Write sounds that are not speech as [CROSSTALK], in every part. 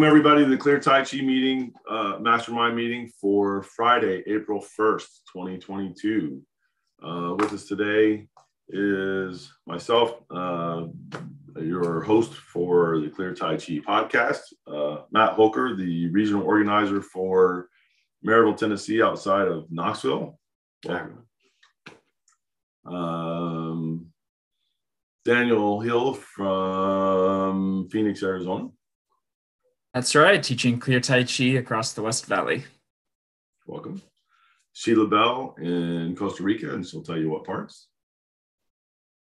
Welcome everybody to the Clear Tai Chi meeting, uh, mastermind meeting for Friday, April 1st, 2022. Uh, with us today is myself, uh, your host for the Clear Tai Chi podcast, uh, Matt Holker, the regional organizer for Maryville, Tennessee, outside of Knoxville. Yeah. Um, Daniel Hill from Phoenix, Arizona. That's right, teaching clear Tai Chi across the West Valley. Welcome. Sheila Bell in Costa Rica, and she'll tell you what parts.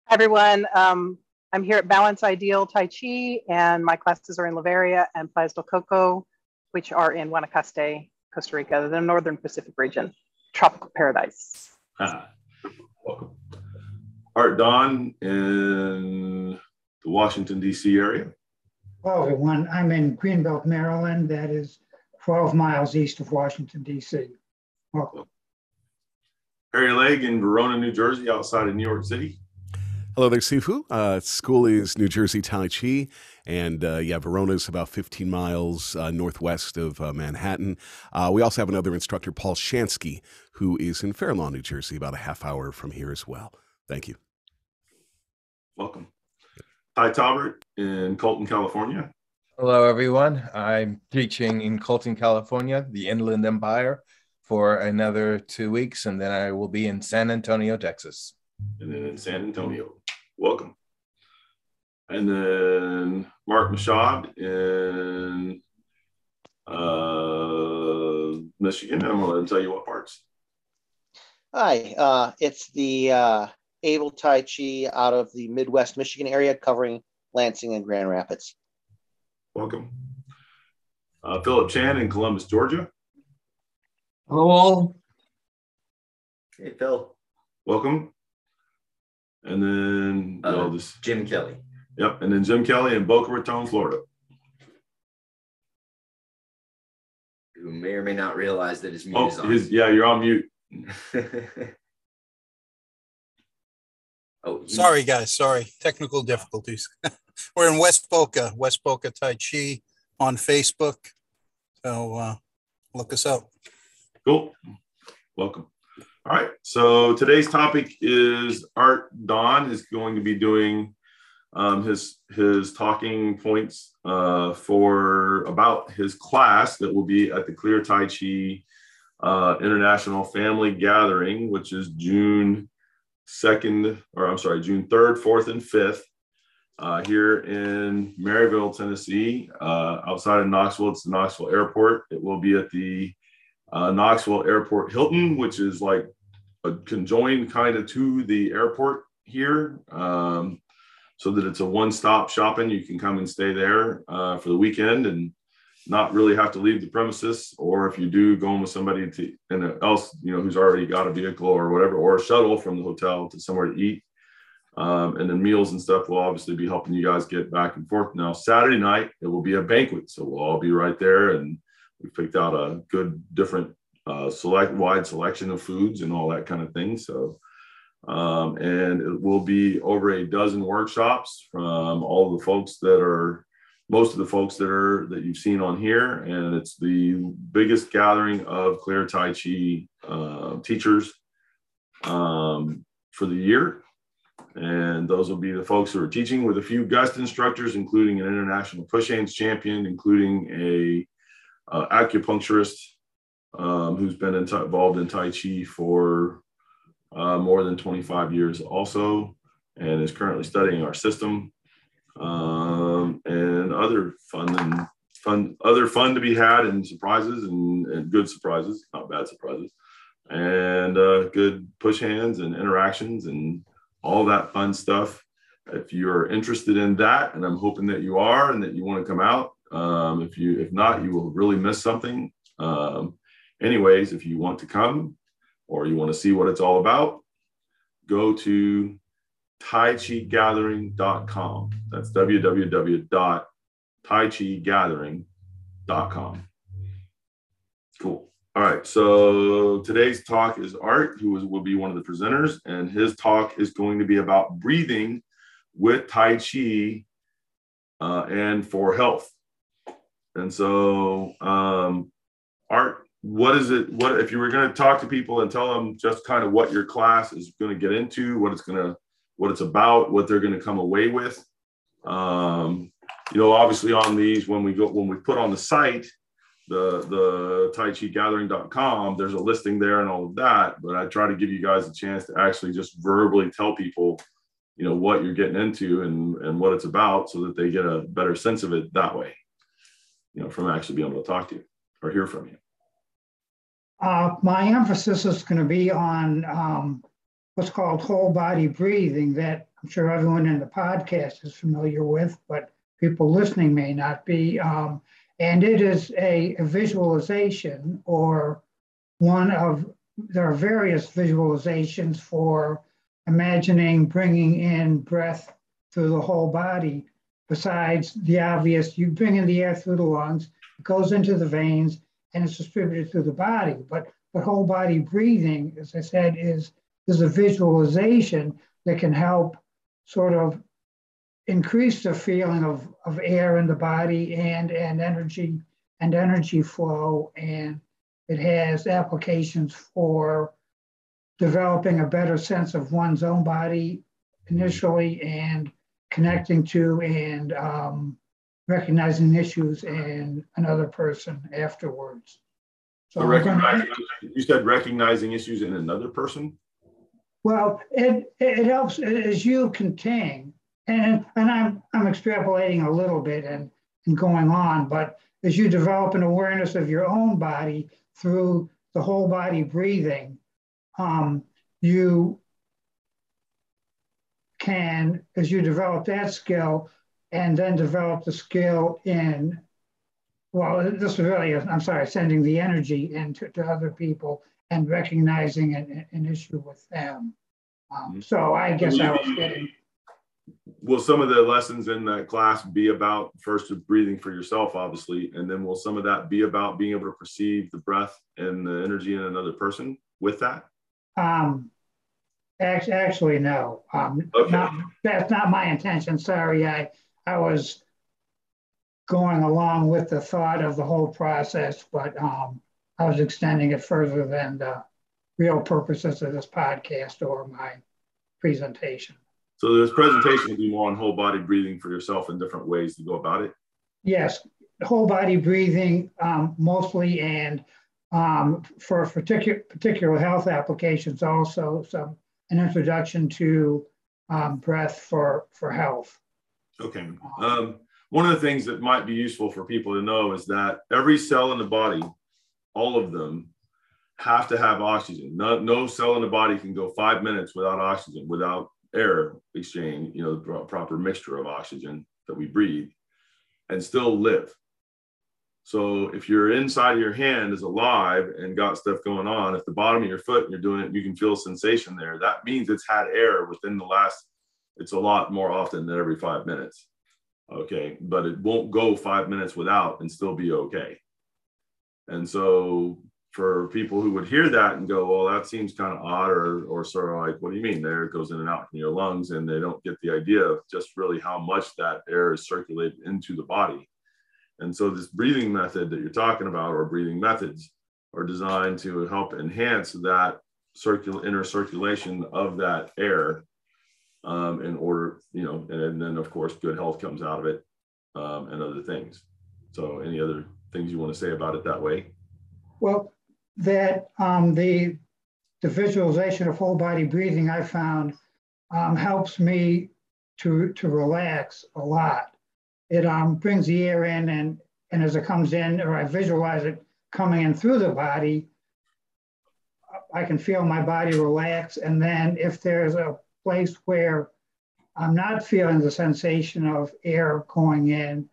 Hi, everyone. Um, I'm here at Balance Ideal Tai Chi, and my classes are in Liberia and Playa del Coco, which are in Guanacaste, Costa Rica, the northern Pacific region, tropical paradise. Ah, [LAUGHS] welcome. Art Don in the Washington, D.C. area. Hello, everyone. I'm in Greenbelt, Maryland. That is 12 miles east of Washington, D.C. Welcome. Harry Legg in Verona, New Jersey, outside of New York City. Hello there, Sifu. Uh, school is New Jersey Tai Chi, and uh, yeah, Verona is about 15 miles uh, northwest of uh, Manhattan. Uh, we also have another instructor, Paul Shansky, who is in Fair Lawn, New Jersey, about a half hour from here as well. Thank you. Welcome. Ty Talbert in Colton, California. Hello, everyone. I'm teaching in Colton, California, the Inland Empire, for another two weeks, and then I will be in San Antonio, Texas. And then in San Antonio. Welcome. And then Mark Mashad in uh, Michigan. I'm going to tell you what parts. Hi, uh, it's the uh, Able Tai Chi out of the Midwest Michigan area, covering Lansing and Grand Rapids. Welcome. Uh, Philip Chan in Columbus, Georgia. Hello, all. Hey, Phil. Welcome. And then Uh, well, this, Jim Kelly. yep. And then Jim Kelly in Boca Raton, Florida. Who may or may not realize that his mute Oh, is on. his, yeah, you're on mute. [LAUGHS] oh, Sorry, guys. Sorry. Technical difficulties. [LAUGHS] We're in West Boca, West Boca Tai Chi on Facebook. So uh, look us up. Cool. Welcome. All right. So today's topic is Art Don is going to be doing um, his his talking points uh, for about his class that will be at the Clear Tai Chi uh, International Family Gathering, which is June second, or I'm sorry, June third, fourth, and fifth. Uh, here in Maryville, Tennessee, uh, outside of Knoxville, it's the Knoxville Airport. It will be at the uh, Knoxville Airport Hilton, which is like a conjoined kind of to the airport here, um, so that it's a one-stop shopping. You can come and stay there uh, for the weekend and not really have to leave the premises. Or if you do, going with somebody to and else, you know, who's already got a vehicle or whatever, or a shuttle from the hotel to somewhere to eat. Um, and then meals and stuff will obviously be helping you guys get back and forth. Now, Saturday night, it will be a banquet. So we'll all be right there and we picked out a good different uh, select wide selection of foods and all that kind of thing so um, and it will be over a dozen workshops from all the folks that are most of the folks that are that you've seen on here and it's the biggest gathering of clear tai chi uh, teachers um, for the year. And those will be the folks who are teaching with a few guest instructors including an international push hands champion including a uh, acupuncturist um, who's been in involved in Tai Chi for uh, more than 25 years, also, and is currently studying our system um, and other fun and fun, other fun to be had and surprises and, and good surprises, not bad surprises, and uh, good push hands and interactions and all that fun stuff. If you're interested in that, and I'm hoping that you are, and that you want to come out, um, if you if not, you will really miss something. Um, anyways, if you want to come or you want to see what it's all about, go to taichigathering.com. That's www.taichigathering.com. Cool. All right. So today's talk is Art, who is, will be one of the presenters, and his talk is going to be about breathing with Tai Chi uh, and for health. And so, um, Art, what is it? What if you were going to talk to people and tell them just kind of what your class is going to get into, what it's going to, what it's about, what they're going to come away with? Um, you know, obviously on these, when we go, when we put on the site, the the tai chi gathering.com there's a listing there and all of that but i try to give you guys a chance to actually just verbally tell people you know what you're getting into and and what it's about so that they get a better sense of it that way you know from actually being able to talk to you or hear from you uh, my emphasis is going to be on um, what's called whole body breathing that i'm sure everyone in the podcast is familiar with but people listening may not be um, and it is a, a visualization or one of, there are various visualizations for imagining bringing in breath through the whole body. Besides the obvious, you bring in the air through the lungs, it goes into the veins, and it's distributed through the body. But but whole body breathing, as I said, is, is a visualization that can help sort of increase the feeling of, of air in the body and, and energy and energy flow. And it has applications for developing a better sense of one's own body initially and connecting to and um, recognizing issues in another person afterwards. So, so recognizing, you said recognizing issues in another person? Well, it, it helps as you contain and and I'm I'm extrapolating a little bit and, and going on, but as you develop an awareness of your own body through the whole body breathing, um, you can, as you develop that skill, and then develop the skill in, well, this is really, I'm sorry, sending the energy into to other people and recognizing an, an issue with them. Um, mm-hmm. so I guess I was getting will some of the lessons in that class be about first breathing for yourself obviously and then will some of that be about being able to perceive the breath and the energy in another person with that um actually, actually no um okay. not, that's not my intention sorry i i was going along with the thought of the whole process but um i was extending it further than the real purposes of this podcast or my presentation so this presentation will be more on whole body breathing for yourself and different ways to go about it. Yes, whole body breathing um, mostly, and um, for particular particular health applications also some an introduction to um, breath for for health. Okay. Um, one of the things that might be useful for people to know is that every cell in the body, all of them, have to have oxygen. No, no cell in the body can go five minutes without oxygen, without air exchange, you know, the proper mixture of oxygen that we breathe and still live. So if your inside of your hand is alive and got stuff going on, if the bottom of your foot and you're doing it, you can feel sensation there. That means it's had air within the last, it's a lot more often than every five minutes. Okay. But it won't go five minutes without and still be okay. And so for people who would hear that and go, well, that seems kind of odd, or, or sort of like, what do you mean? There it goes in and out from your lungs, and they don't get the idea of just really how much that air is circulated into the body. And so, this breathing method that you're talking about, or breathing methods, are designed to help enhance that circular inner circulation of that air um, in order, you know, and, and, then of course, good health comes out of it um, and other things. So, any other things you want to say about it that way? Well, that um, the, the visualization of whole body breathing I found um, helps me to, to relax a lot. It um, brings the air in and, and as it comes in or I visualize it coming in through the body, I can feel my body relax. And then if there's a place where I'm not feeling the sensation of air going in,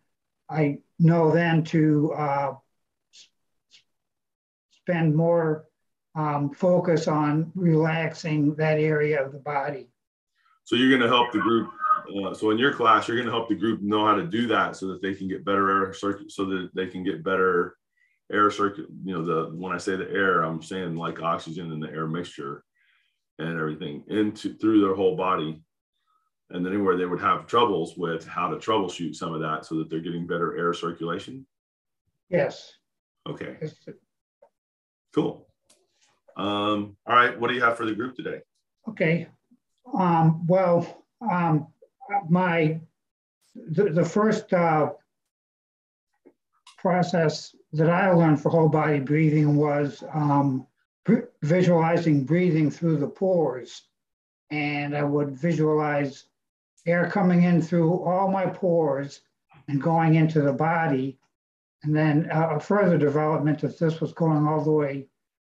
I know then to uh, spend more um, focus on relaxing that area of the body. So you're going to help the group. Uh, so in your class, you're going to help the group know how to do that so that they can get better air circuit, so that they can get better air circuit. You know, the when I say the air, I'm saying like oxygen and the air mixture and everything into through their whole body. And then anywhere they would have troubles with how to troubleshoot some of that so that they're getting better air circulation. Yes. Okay, cool. Um, all right, what do you have for the group today? Okay. Um, well, um, my, the, the first, uh, process that I learned for whole body breathing was, um, visualizing breathing through the pores. And I would visualize air coming in through all my pores and going into the body. And then uh, a further development if this was going all the way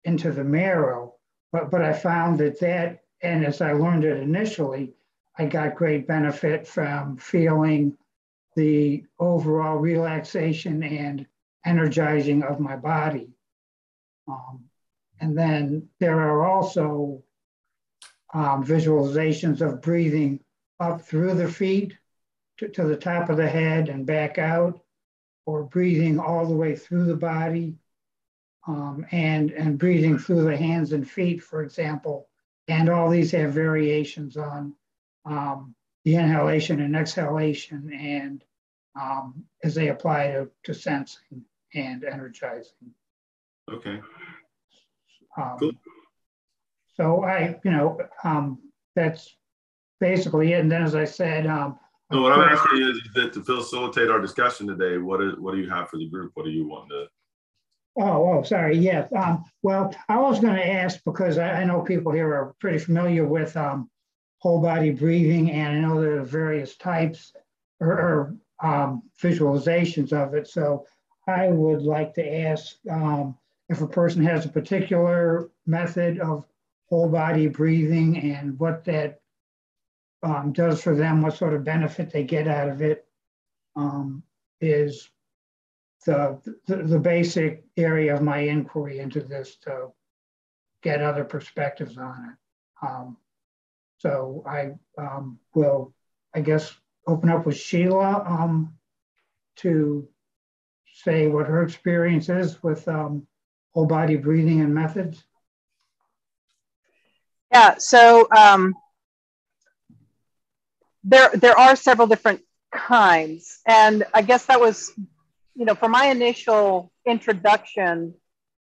into the marrow. But, but I found that that, and as I learned it initially, I got great benefit from feeling the overall relaxation and energizing of my body. Um, and then there are also um, visualizations of breathing up through the feet to, to the top of the head and back out, or breathing all the way through the body um, and, and breathing through the hands and feet, for example. And all these have variations on um, the inhalation and exhalation and um, as they apply to, to sensing and energizing. Okay, Um, Cool. So I, you know, um, that's basically it. And then, as I said, um, no, what I'm asking you is that to facilitate our discussion today, what is, what do you have for the group? What do you want to? Oh, oh, sorry. Yes. Um, well, I was going to ask because I, I know people here are pretty familiar with um, whole body breathing, and I know there are various types or, or um, visualizations of it. So I would like to ask um, if a person has a particular method of whole body breathing and what that um, does for them, what sort of benefit they get out of it, um, is the, the, the basic area of my inquiry into this to get other perspectives on it. Um, so I um, will, I guess, open up with Sheila um, to say what her experience is with um, whole body breathing and methods. Yeah, so um, there there are several different kinds, and I guess that was, you know, for my initial introduction,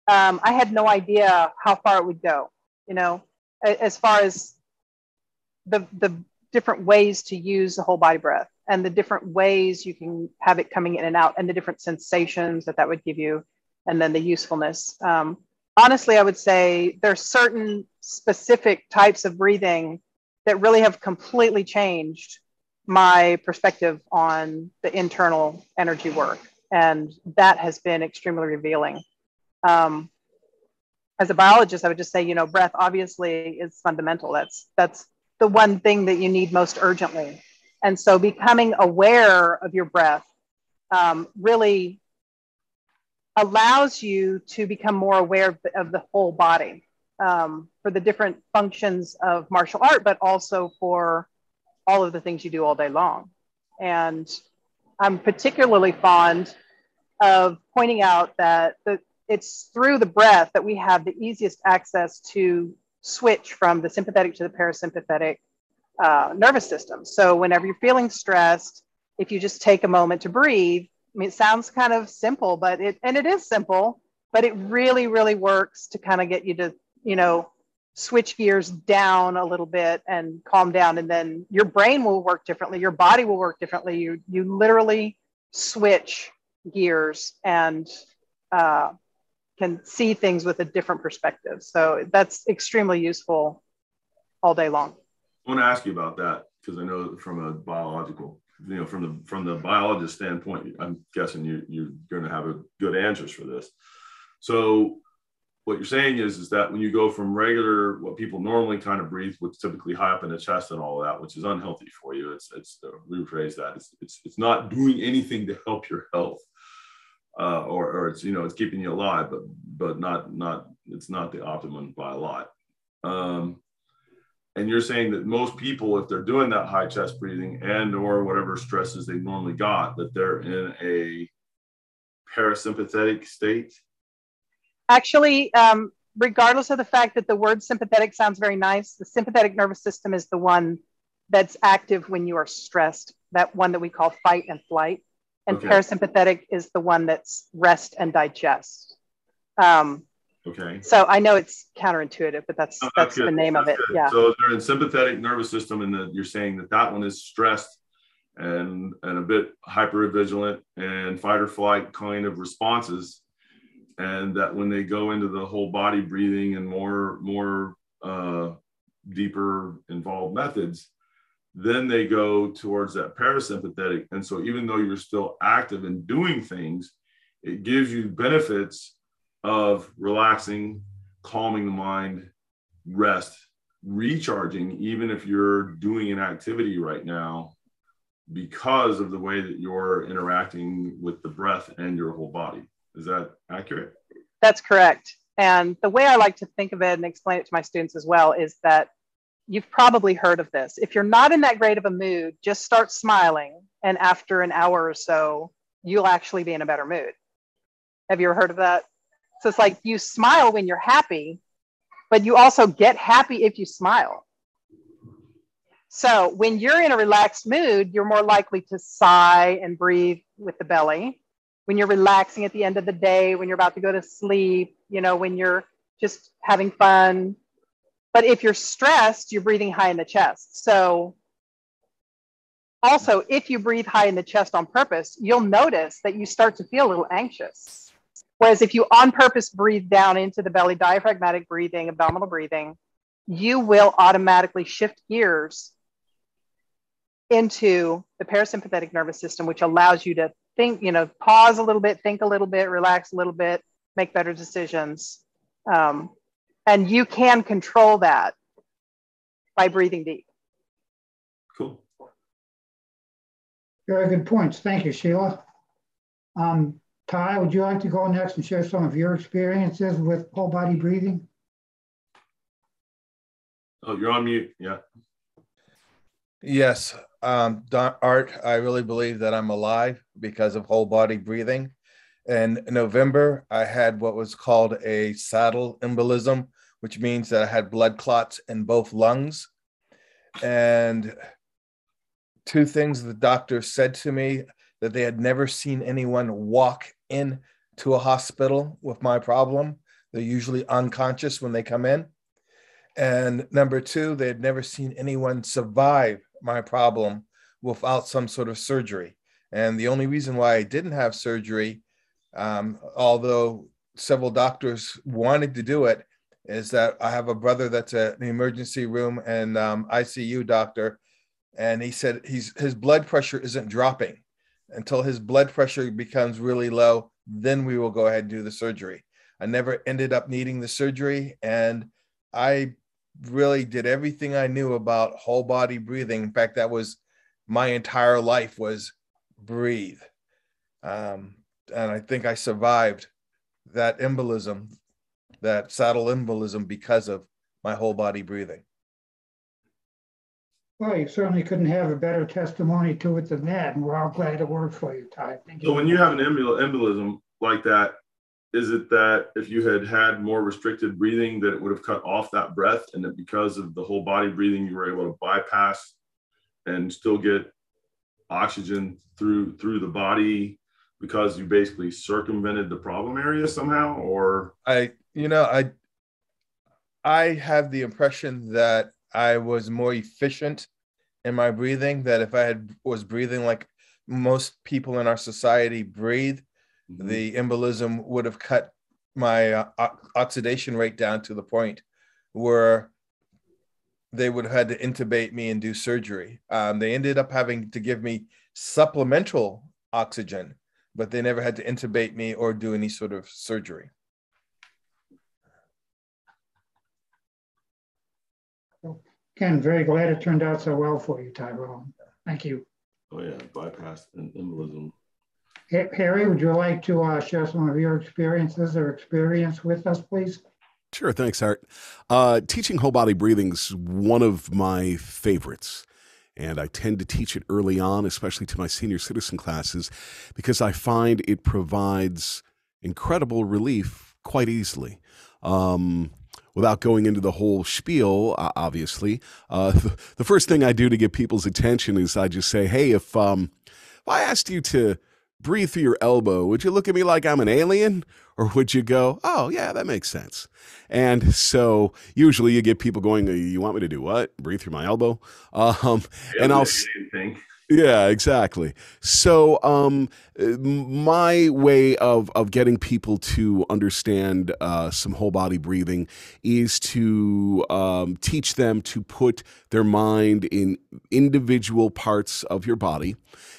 um, I had no idea how far it would go. You know, as far as the the different ways to use the whole body breath and the different ways you can have it coming in and out and the different sensations that that would give you and then the usefulness um, honestly i would say there's certain specific types of breathing that really have completely changed my perspective on the internal energy work. And that has been extremely revealing. Um, as a biologist i would just say you know breath obviously is fundamental. That's that's the one thing that you need most urgently. And so becoming aware of your breath um, really allows you to become more aware of the, of the whole body um, for the different functions of martial art, but also for all of the things you do all day long. And I'm particularly fond of pointing out that the, it's through the breath that we have the easiest access to switch from the sympathetic to the parasympathetic uh, nervous system. So whenever you're feeling stressed, if you just take a moment to breathe, I mean, it sounds kind of simple, but it, and it is simple, but it really, really works to kind of get you to, you know, switch gears down a little bit and calm down. And then your brain will work differently. Your body will work differently. You, you literally switch gears and uh, can see things with a different perspective. So that's extremely useful all day long. I want to ask you about that because I know from a biological, you know, from the from the biologist standpoint, I'm guessing you you're going to have a good answers for this. So what you're saying is is that when you go from regular what people normally kind of breathe, which typically high up in the chest and all of that, which is unhealthy for you, it's it's uh, rephrase that it's, it's it's not doing anything to help your health. Uh, or, or it's you know it's keeping you alive, but but not not it's not the optimum by a lot. Um, and you're saying that most people, if they're doing that high chest breathing and or whatever stresses they normally got, that they're in a parasympathetic state. Actually, um, regardless of the fact that the word sympathetic sounds very nice, the sympathetic nervous system is the one that's active when you are stressed. That one that we call fight and flight. and Okay. parasympathetic is the one that's rest and digest. Um, Okay. so I know it's counterintuitive, but that's Oh, that's the good. name of it. good. Yeah. So they're in sympathetic nervous system, and that you're saying that that one is stressed and and a bit hyper vigilant and fight or flight kind of responses, and that when they go into the whole body breathing and more more uh, deeper involved methods, then they go towards that parasympathetic. And so even though you're still active and doing things, it gives you benefits of relaxing, calming the mind, rest, recharging, even if you're doing an activity right now, because of the way that you're interacting with the breath and your whole body. Is that accurate? That's correct. And the way I like to think of it and explain it to my students as well is that you've probably heard of this. If you're not in that great of a mood, just start smiling. And after an hour or so, you'll actually be in a better mood. Have you ever heard of that? So it's like you smile when you're happy, but you also get happy if you smile. So when you're in a relaxed mood, you're more likely to sigh and breathe with the belly. When you're relaxing at the end of the day, when you're about to go to sleep, you know, when you're just having fun. But if you're stressed, you're breathing high in the chest. So also, if you breathe high in the chest on purpose, you'll notice that you start to feel a little anxious. Whereas if you on purpose breathe down into the belly, diaphragmatic breathing, abdominal breathing, you will automatically shift gears into the parasympathetic nervous system, which allows you to think, you know, pause a little bit, think a little bit, relax a little bit, make better decisions. Um, and you can control that by breathing deep. Cool. Very good points. Thank you, Sheila. Um, Ty, would you like to go next and share some of your experiences with whole body breathing? Oh, you're on mute. Yeah. Yes, um, Art, I really believe that I'm alive because of whole body breathing. In November, I had what was called a saddle embolism, which means that I had blood clots in both lungs. And two things the doctor said to me that they had never seen anyone walk into a hospital with my problem. They're usually unconscious when they come in. And number two, they had never seen anyone survive my problem without some sort of surgery. And the only reason why I didn't have surgery, um, although several doctors wanted to do it, is that I have a brother that's an emergency room and um, ICU doctor, and he said he's his blood pressure isn't dropping until his blood pressure becomes really low. Then we will go ahead and do the surgery. I never ended up needing the surgery, and I really did everything I knew about whole body breathing. In fact, that was my entire life was breathe. Um, and I think I survived that embolism, that saddle embolism because of my whole body breathing. Well, you certainly couldn't have a better testimony to it than that, and we're all glad it worked for you, Ty. Thank So when you have an embol- embolism like that, is it that if you had had more restricted breathing that it would have cut off that breath and that because of the whole body breathing you were able to bypass and still get oxygen through through the body because you basically circumvented the problem area somehow or I, you know, I, I have the impression that I was more efficient in my breathing. That if I had was breathing like most people in our society breathe, the embolism would have cut my uh, oxidation rate down to the point where they would have had to intubate me and do surgery. Um, they ended up having to give me supplemental oxygen, but they never had to intubate me or do any sort of surgery. Again, very glad it turned out so well for you, Tyrone. Thank you. oh yeah bypass and embolism Ha- Harry, would you like to uh, share some of your experiences or experience with us, please? Sure, thanks, Art. Uh, teaching whole body breathing is one of my favorites. And I tend to teach it early on, especially to my senior citizen classes, because I find it provides incredible relief quite easily. Um, without going into the whole spiel, obviously, uh, the, the first thing I do to get people's attention is I just say, hey, if, um, if I asked you to breathe through your elbow, would you look at me like I'm an alien? Or would you go, oh, yeah, that makes sense? And so usually you get people going, you want me to do what? Breathe through my elbow? Um, Yeah, and I'll, yeah, exactly. So, um, my way of of getting people to understand uh, some whole body breathing is to um, teach them to put their mind in individual parts of your body,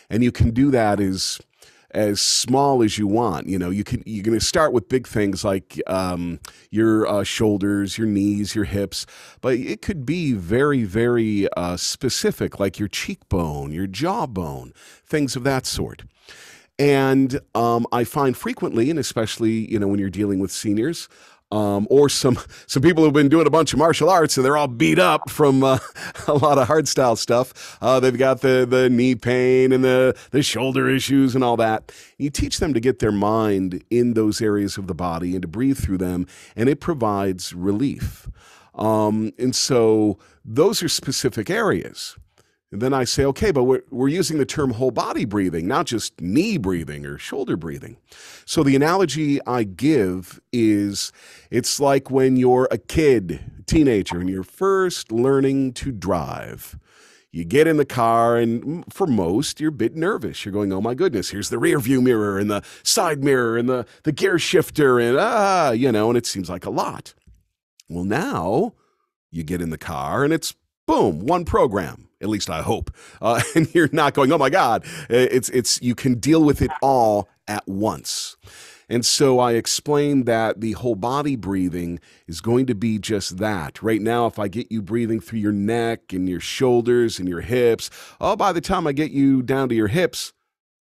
and you can do that as as small as you want. You know, you can you're going to start with big things like um, your uh, shoulders, your knees, your hips, but it could be very very uh, specific, like your cheekbone, your jawbone, things of that sort. And um, I find frequently, and especially you know when you're dealing with seniors, um, or some [LAUGHS] some people who've been doing a bunch of martial arts and they're all beat up from uh, [LAUGHS] a lot of hard style stuff. Uh, they've got the the knee pain and the the shoulder issues and all that. You teach them to get their mind in those areas of the body and to breathe through them, and it provides relief. Um, and so those are specific areas. And then I say, okay, but we're, we're using the term whole body breathing, not just knee breathing or shoulder breathing. So the analogy I give is it's like when you're a kid, teenager, and you're first learning to drive. You get in the car, and for most, you're a bit nervous. You're going, oh my goodness, here's the rear view mirror and the side mirror and the, the gear shifter, and ah, you know, and it seems like a lot. Well, now you get in the car, and it's boom, one program at least I hope. Uh, [LAUGHS] and you're not going, oh my God. It's it's you can deal with it all at once. And so I explained that the whole body breathing is going to be just that. Right now, if I get you breathing through your neck and your shoulders and your hips, oh, by the time I get you down to your hips,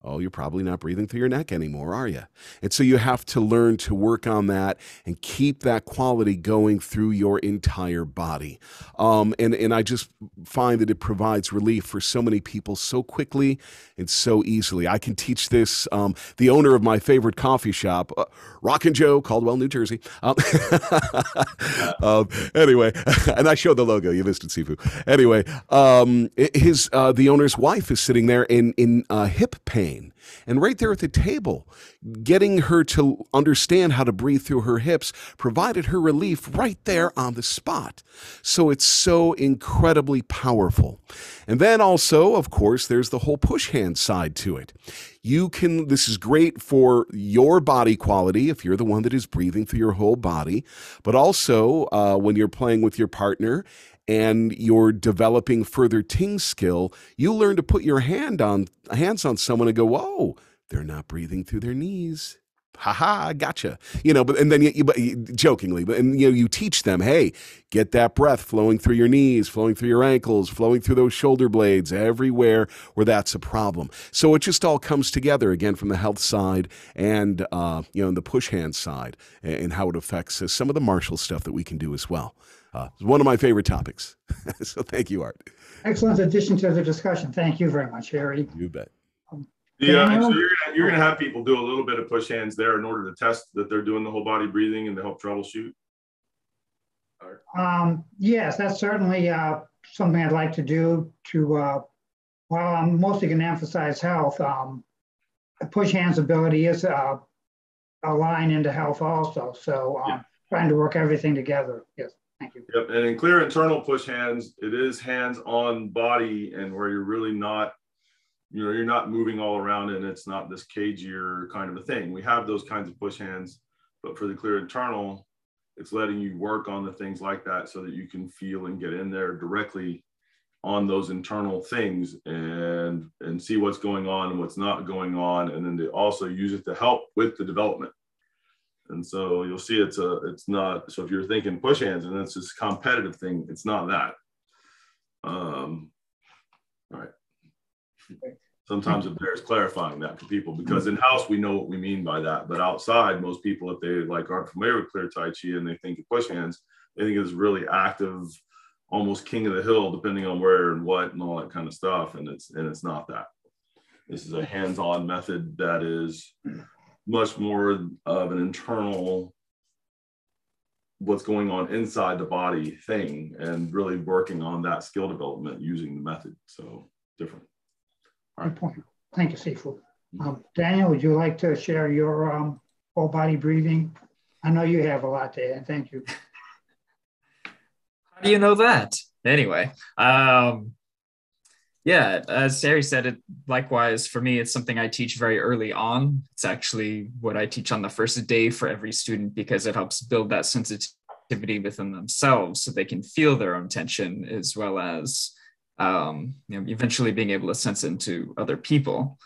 Oh, you're probably not breathing through your neck anymore, are you? And so you have to learn to work on that and keep that quality going through your entire body. Um, and, and I just find that it provides relief for so many people so quickly and so easily. I can teach this. Um, the owner of my favorite coffee shop, uh, Rockin' Joe, Caldwell, New Jersey. Um, [LAUGHS] um, anyway, [LAUGHS] and I showed the logo. You visited Sifu. Anyway, um, his uh, the owner's wife is sitting there in in uh, hip pain, and right there at the table, getting her to understand how to breathe through her hips provided her relief right there on the spot. So it's so incredibly powerful. And then also, of course, there's the whole push hand side to it. You can, this is great for your body quality if you're the one that is breathing through your whole body, but also uh, when you're playing with your partner and you're developing further ting skill, you learn to put your hand on hands on someone and go, "Whoa, they're not breathing through their knees." haha, gotcha. You know, but and then you, you, jokingly, but and you know, you teach them, hey, get that breath flowing through your knees, flowing through your ankles, flowing through those shoulder blades, everywhere where that's a problem. So it just all comes together again from the health side and uh, you know, the push hand side, and how it affects uh, some of the martial stuff that we can do as well. Uh, it's one of my favorite topics. [LAUGHS] so thank you, Art. Excellent addition to the discussion. Thank you very much, Harry. You bet. Yeah, so you're gonna, you're gonna have people do a little bit of push hands there in order to test that they're doing the whole body breathing and to help troubleshoot. Um, yes, that's certainly uh, something I'd like to do. To uh, while I'm mostly going to emphasize health, um, push hands ability is uh, a line into health also. So um, yeah. trying to work everything together. Yes. Thank you. Yep. And in clear internal push hands, it is hands on body and where you're really not you know, you're not moving all around and it's not this cagier kind of a thing. We have those kinds of push hands, but for the clear internal, it's letting you work on the things like that so that you can feel and get in there directly on those internal things and and see what's going on and what's not going on and then to also use it to help with the development and so you'll see it's a it's not so if you're thinking push hands and it's this competitive thing it's not that. Um all right. Sometimes it bears clarifying that for people because in house we know what we mean by that but outside most people if they like aren't familiar with clear tai chi and they think of push hands they think it's really active almost king of the hill depending on where and what and all that kind of stuff and it's and it's not that. This is a hands-on method that is much more of an internal what's going on inside the body thing and really working on that skill development using the method so different Good point. Thank you, Sifu. Um, Daniel, would you like to share your um, whole body breathing? I know you have a lot to add. Thank you. [LAUGHS] How do you know that? Anyway, um, yeah, as Terry said, it likewise for me, it's something I teach very early on. It's actually what I teach on the first day for every student because it helps build that sensitivity within themselves so they can feel their own tension as well as um, you know, eventually being able to sense into other people.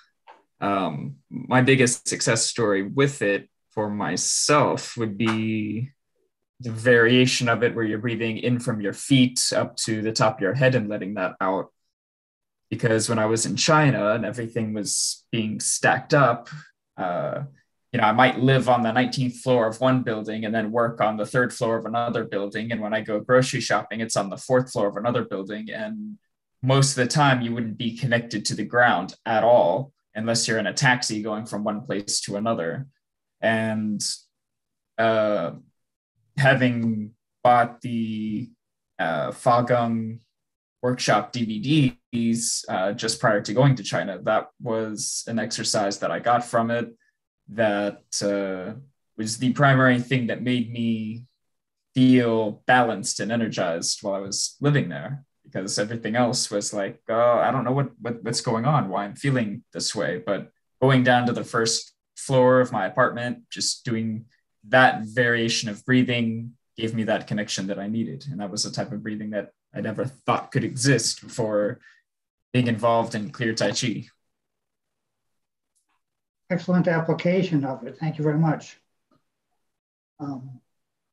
Um, my biggest success story with it for myself would be the variation of it where you're breathing in from your feet up to the top of your head and letting that out. Because when I was in China and everything was being stacked up, uh, you know, I might live on the 19th floor of one building and then work on the third floor of another building. And when I go grocery shopping, it's on the fourth floor of another building. And most of the time, you wouldn't be connected to the ground at all unless you're in a taxi going from one place to another. And uh, having bought the uh, Fagung workshop DVDs uh, just prior to going to China, that was an exercise that I got from it that uh, was the primary thing that made me feel balanced and energized while I was living there because everything else was like, oh, I don't know what, what what's going on, why I'm feeling this way. But going down to the first floor of my apartment, just doing that variation of breathing gave me that connection that I needed. And that was the type of breathing that I never thought could exist before being involved in clear Tai Chi. Excellent application of it. Thank you very much. Um,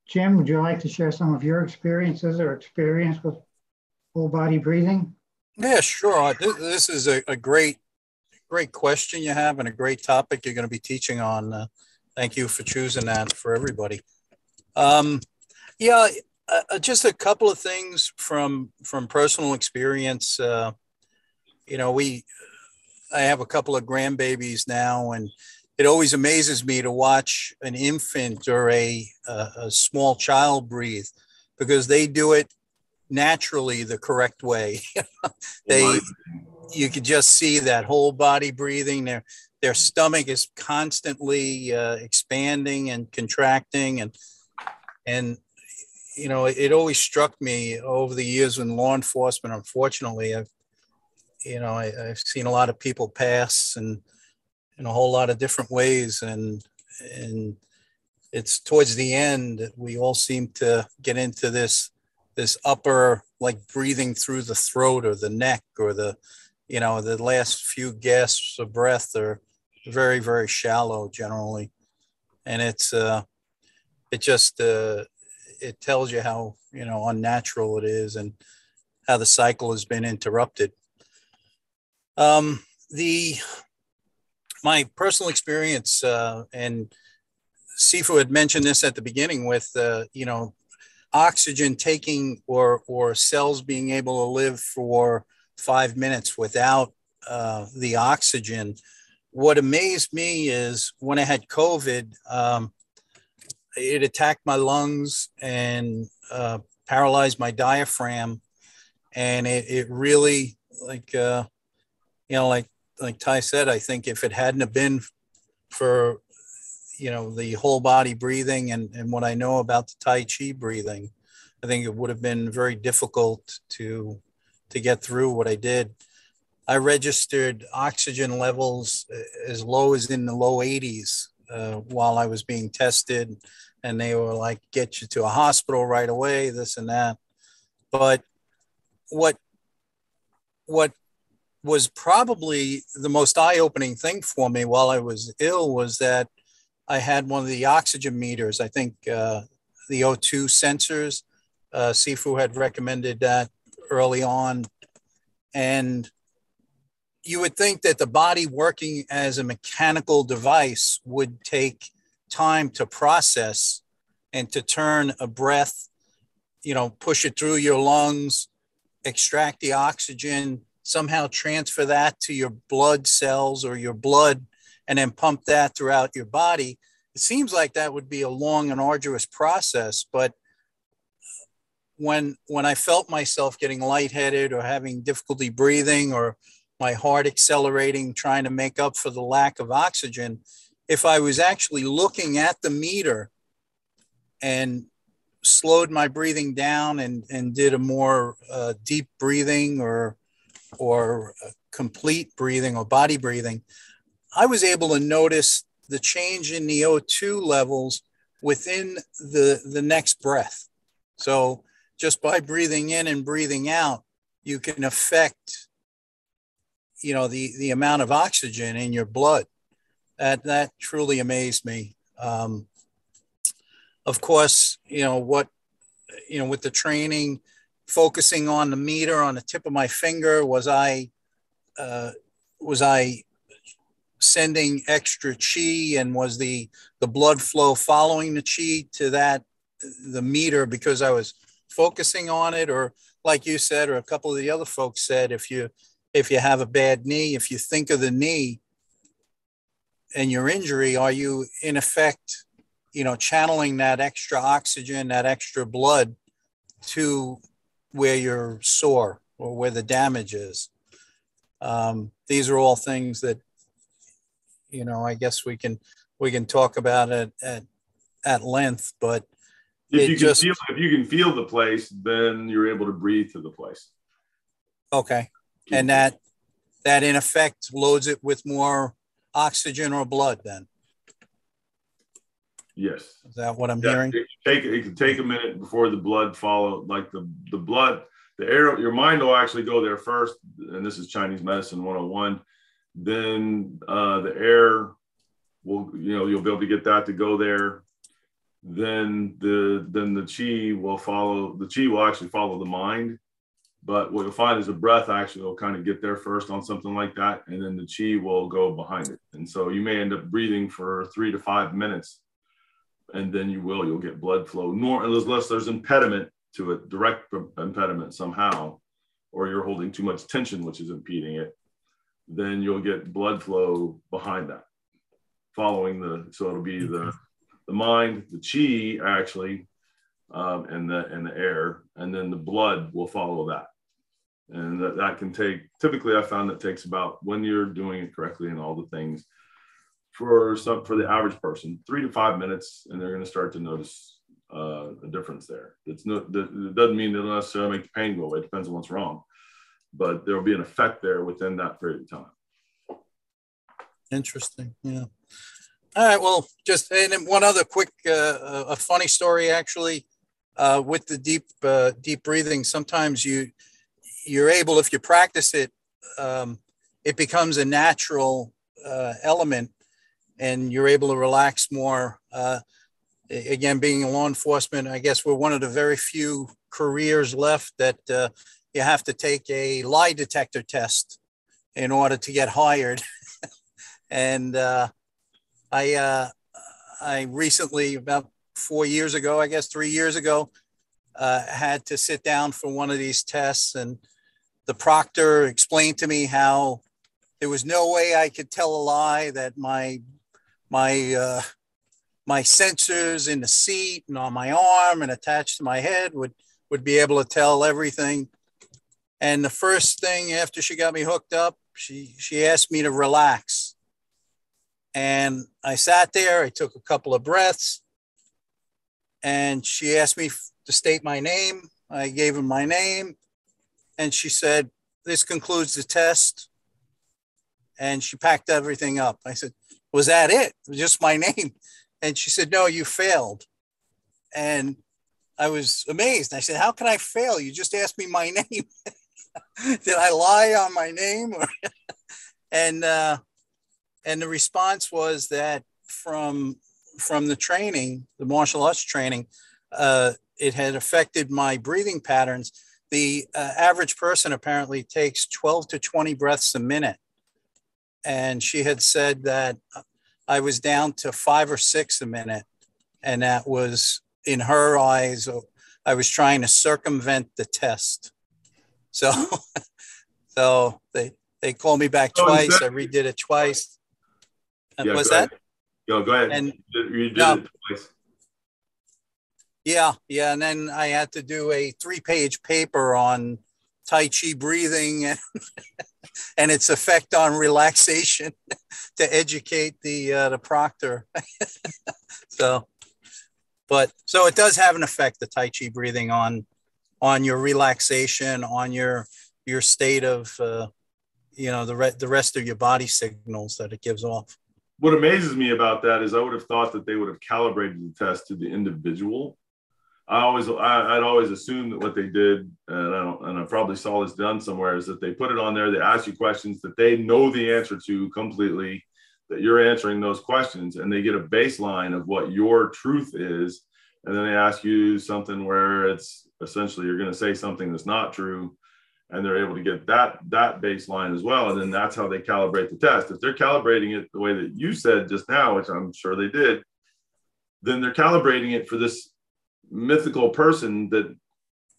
Jim, would you like to share some of your experiences or experience with full body breathing? Yeah, sure. This is a, a great, great question you have and a great topic you're going to be teaching on. Uh, thank you for choosing that for everybody. Um, yeah, uh, uh, just a couple of things from from personal experience. Uh, you know, we I have a couple of grandbabies now, and it always amazes me to watch an infant or a, a, a small child breathe because they do it naturally the correct way. [LAUGHS] they you could just see that whole body breathing. Their their stomach is constantly uh, expanding and contracting, and and you know it, always struck me over the years in law enforcement. Unfortunately, I've you know I, I've seen a lot of people pass and in a whole lot of different ways, and and it's towards the end that we all seem to get into this this upper like breathing through the throat or the neck or the you know the last few gasps of breath are very very shallow generally and it's uh it just uh it tells you how you know unnatural it is and how the cycle has been interrupted um the my personal experience uh and Sifu had mentioned this at the beginning with uh, you know oxygen taking or or cells being able to live for five minutes without uh, the oxygen. What amazed me is when I had COVID, um, it attacked my lungs and uh, paralyzed my diaphragm, and it, it really like uh, you know like like Ty said, I think if it hadn't have been for you know the whole body breathing and, and what I know about the Tai Chi breathing, I think it would have been very difficult to to get through what I did. I registered oxygen levels as low as in the low 80s uh, while I was being tested, and they were like, "Get you to a hospital right away," this and that. But what what was probably the most eye-opening thing for me while I was ill was that I had one of the oxygen meters. I think uh, the O2 sensors. Uh, Sifu had recommended that early on, and you would think that the body working as a mechanical device would take time to process and to turn a breath, you know, push it through your lungs, extract the oxygen, somehow transfer that to your blood cells or your blood and then pump that throughout your body. It seems like that would be a long and arduous process, but when when I felt myself getting lightheaded or having difficulty breathing or my heart accelerating, trying to make up for the lack of oxygen. If I was actually looking at the meter and slowed my breathing down and, and did a more uh, deep breathing or, or complete breathing or body breathing, I was able to notice the change in the O2 levels within the, the next breath. So just by breathing in and breathing out, you can affect, you know, the, the amount of oxygen in your blood. That, that truly amazed me. Um, of course, you know, what, you know, with the training, focusing on the meter on the tip of my finger, was I, uh, was I sending extra chi and was the the blood flow following the chi to that the meter because I was focusing on it or like you said or a couple of the other folks said if you if you have a bad knee if you think of the knee and your injury are you in effect you know channeling that extra oxygen that extra blood to where you're sore or where the damage is? Um, these are all things that you know, I guess we can we can talk about it at at length, but if you can just, feel if you can feel the place, then you're able to breathe to the place. Okay, and that that in effect loads it with more oxygen or blood. Then, yes, is that what I'm yeah, hearing? It take it can take a minute before the blood follow, like the the blood, the air. Your mind will actually go there first, and this is Chinese medicine 101 then uh, the air will you know you'll be able to get that to go there then the then the chi will follow the chi will actually follow the mind but what you'll find is the breath actually will kind of get there first on something like that and then the chi will go behind it and so you may end up breathing for three to five minutes and then you will you'll get blood flow nor unless there's impediment to it direct impediment somehow or you're holding too much tension which is impeding it then you'll get blood flow behind that, following the. So it'll be the the mind, the chi actually, um, and the and the air, and then the blood will follow that. And that, that can take typically I found that takes about when you're doing it correctly and all the things for some for the average person three to five minutes and they're going to start to notice uh, a difference there. It's no, it doesn't mean it'll necessarily make the pain go away. It depends on what's wrong but there will be an effect there within that period of time. Interesting. Yeah. All right. Well, just and one other quick, uh, a funny story actually, uh, with the deep, uh, deep breathing. Sometimes you, you're able, if you practice it, um, it becomes a natural uh, element, and you're able to relax more. Uh, again, being in law enforcement, I guess we're one of the very few careers left that uh, you have to take a lie detector test in order to get hired. [LAUGHS] and uh, I, uh, I recently, about four years ago, I guess three years ago, uh, had to sit down for one of these tests, and the proctor explained to me how there was no way I could tell a lie that my my uh, my sensors in the seat and on my arm and attached to my head would would be able to tell everything and the first thing after she got me hooked up, she she asked me to relax. And I sat there, I took a couple of breaths, and she asked me to state my name. I gave her my name, and she said, This concludes the test. And she packed everything up. I said, Was that it? just my [LAUGHS] name. And she said, No, you failed. And I was amazed. I said, How can I fail? You just asked me my [LAUGHS] name. did I lie on my name? [LAUGHS] and uh, and the response was that from from the training, the martial arts training, uh, it had affected my breathing patterns. The uh, average person apparently takes 12 to 20 breaths a minute. And she had said that uh, I was down to five or six a minute. And that was, in her eyes, uh, I was trying to circumvent the test. [LAUGHS] So, so they they called me back oh, twice. I redid it twice. Uh, yeah, was that? Yo, go ahead. And you did no, it twice. Yeah, yeah, and then I had to do a three-page paper on Tai Chi breathing and [LAUGHS] and its effect on relaxation [LAUGHS] to educate the uh, the proctor. [LAUGHS] so, but so it does have an effect, the Tai Chi breathing on on your relaxation, on your your state of uh, you know the re- the rest of your body signals that it gives off. What amazes me about that is I would have thought that they would have calibrated the test to the individual I always I, would always assumed that what they did, and I don't, and I probably saw this done somewhere, is that they put it on there. They ask you questions that they know the answer to completely, that you're answering those questions, and they get a baseline of what your truth is, and then they ask you something where it's essentially you're going to say something that's not true, and they're able to get that that baseline as well, and then that's how they calibrate the test. If they're calibrating it the way that you said just now, which I'm sure they did, then they're calibrating it for this mythical person that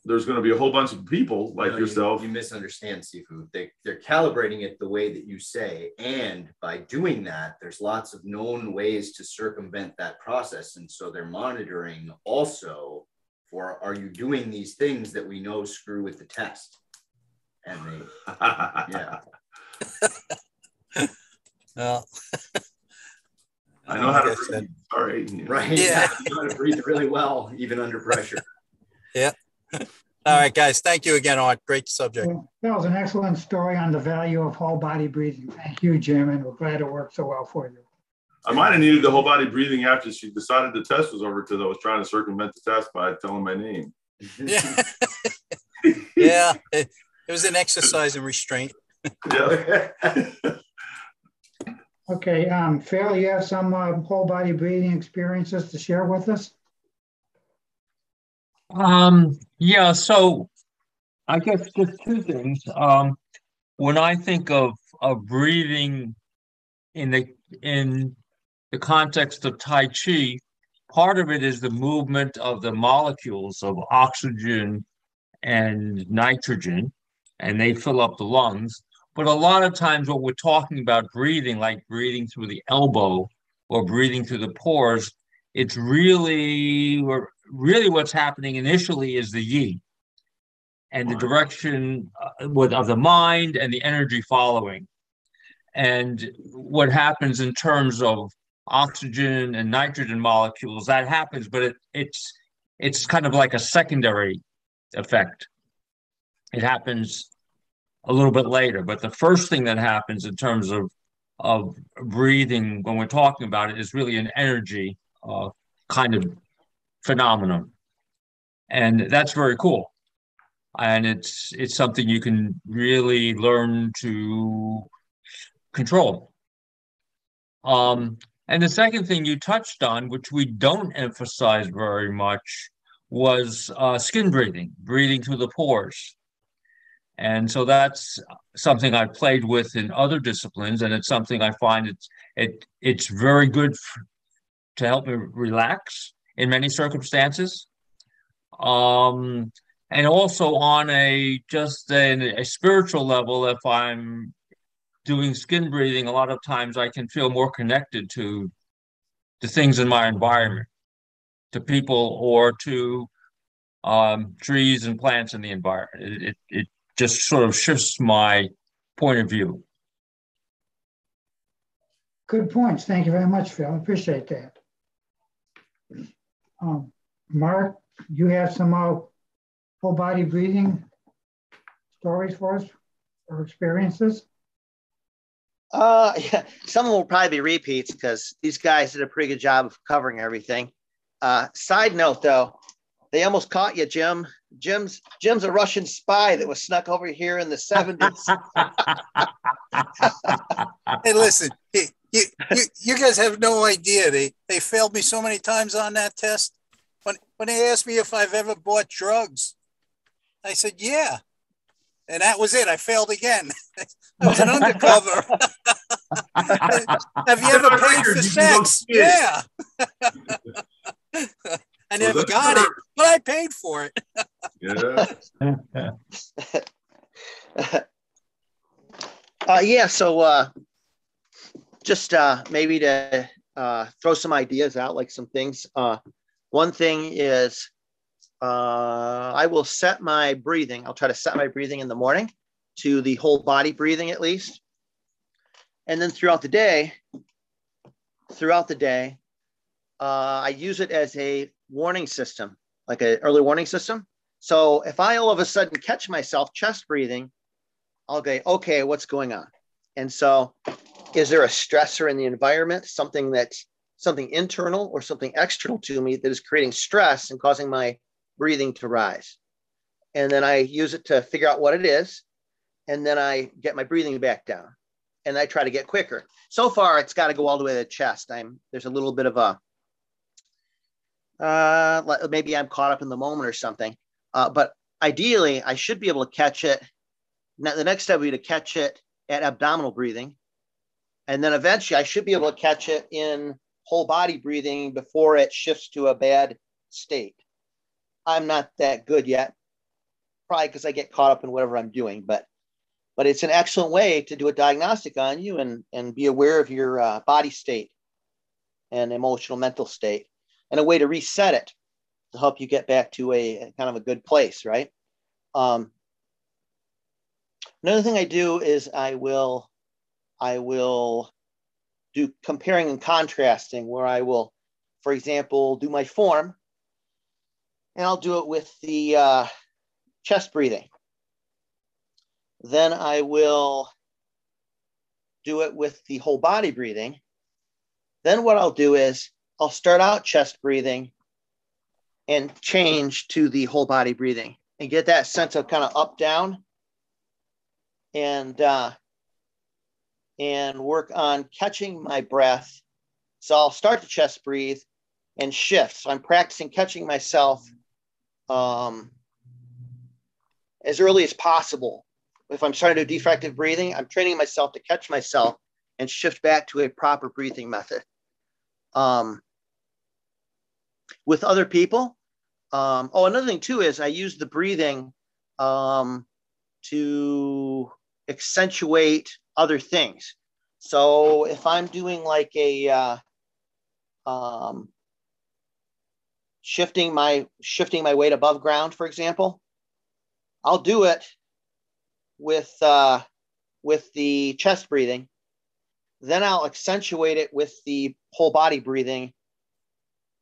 there's going to be a whole bunch of people like no, yourself. You, you, misunderstand Sifu. They, they're calibrating it the way that you say. And by doing that, there's lots of known ways to circumvent that process. And so they're monitoring also for are you doing these things that we know screw with the test? And they, [LAUGHS] yeah. [LAUGHS] well, [LAUGHS] I know how to breathe. Sorry. Right. Yeah. [LAUGHS] you know how to breathe really well, even under pressure. [LAUGHS] Yeah. All right, guys. Thank you again, Art. Great subject. Well, that was an excellent story on the value of whole body breathing. Thank you, Jim, and we're glad it worked so well for you. I might have needed the whole body breathing after she decided the test was over because I was trying to circumvent the test by telling my name. [LAUGHS] Yeah. yeah. It, it was an exercise in restraint. yeah. Okay, um, Phil, you have some uh, whole body breathing experiences to share with us? Um, yeah, so I guess just two things. Um, when I think of, of breathing in the in the context of Tai Chi, part of it is the movement of the molecules of oxygen and nitrogen, and they fill up the lungs. But a lot of times, what we're talking about breathing, like breathing through the elbow or breathing through the pores, it's really, really what's happening initially is the yi and the direction uh, of the mind and the energy following. And what happens in terms of oxygen and nitrogen molecules, that happens, but it, it's it's kind of like a secondary effect. It happens a little bit later. But the first thing that happens in terms of of breathing when we're talking about it is really an energy uh, kind of phenomenon, and that's very cool. And it's it's something you can really learn to control. Um, and the second thing you touched on, which we don't emphasize very much, was uh, skin breathing, breathing through the pores. And so that's something I've played with in other disciplines, and it's something I find it's it it's very good to help me relax in many circumstances. Um, and also on a just a, a spiritual level, if I'm doing skin breathing, a lot of times I can feel more connected to the things in my environment, to people or to um, trees and plants in the environment. It, it, it just sort of shifts my point of view. Good points. Thank you very much, Phil. I appreciate that. Um, Mark, you have some uh, whole body breathing stories for us or experiences? Uh, [LAUGHS] yeah, some of them will probably be repeats because these guys did a pretty good job of covering everything. Uh, side note, though, they almost caught you, Jim. Jim's Jim's a Russian spy that was snuck over here in the 70s. [LAUGHS] hey, listen, you, you, you guys have no idea. They they failed me so many times on that test. When when they asked me if I've ever bought drugs, I said yeah. And that was it. I failed again. [LAUGHS] I was an undercover. [LAUGHS] have you ever paid for sex? Yeah. I never got it, but I paid for it. yeah. [LAUGHS] uh, yeah. So uh, just uh, maybe to uh, throw some ideas out, like some things. Uh, one thing is uh, I will set my breathing. I'll try to set my breathing in the morning to the whole body breathing at least. And then throughout the day, throughout the day, uh, I use it as a warning system, like an early warning system. So if I all of a sudden catch myself chest breathing, I'll go, okay, what's going on? And so is there a stressor in the environment, something that's something internal or something external to me that is creating stress and causing my breathing to rise? And then I use it to figure out what it is. And then I get my breathing back down and I try to get quicker. So far, it's got to go all the way to the chest. I'm there's a little bit of a uh, maybe I'm caught up in the moment or something. Uh, but ideally, I should be able to catch it. Now, the next step would be to catch it at abdominal breathing. And then eventually, I should be able to catch it in whole body breathing before it shifts to a bad state. I'm not that good yet, probably because I get caught up in whatever I'm doing. But but it's an excellent way to do a diagnostic on you and and be aware of your uh, body state and emotional mental state and a way to reset it to help you get back to a, kind of a good place, right? Um, another thing I do is I will, I will do comparing and contrasting where I will, for example, do my form and I'll do it with the uh, chest breathing. Then I will do it with the whole body breathing. Then what I'll do is I'll start out chest breathing and change to the whole body breathing and get that sense of kind of up down and uh, and work on catching my breath. So I'll start to chest breathe and shift. So I'm practicing catching myself um, as early as possible. If I'm starting to do defective breathing, I'm training myself to catch myself and shift back to a proper breathing method. Um, with other people. Um, oh, another thing too is I use the breathing um, to accentuate other things. So if I'm doing like a uh, um, shifting my shifting my weight above ground, for example, I'll do it with uh, with the chest breathing. Then I'll accentuate it with the whole body breathing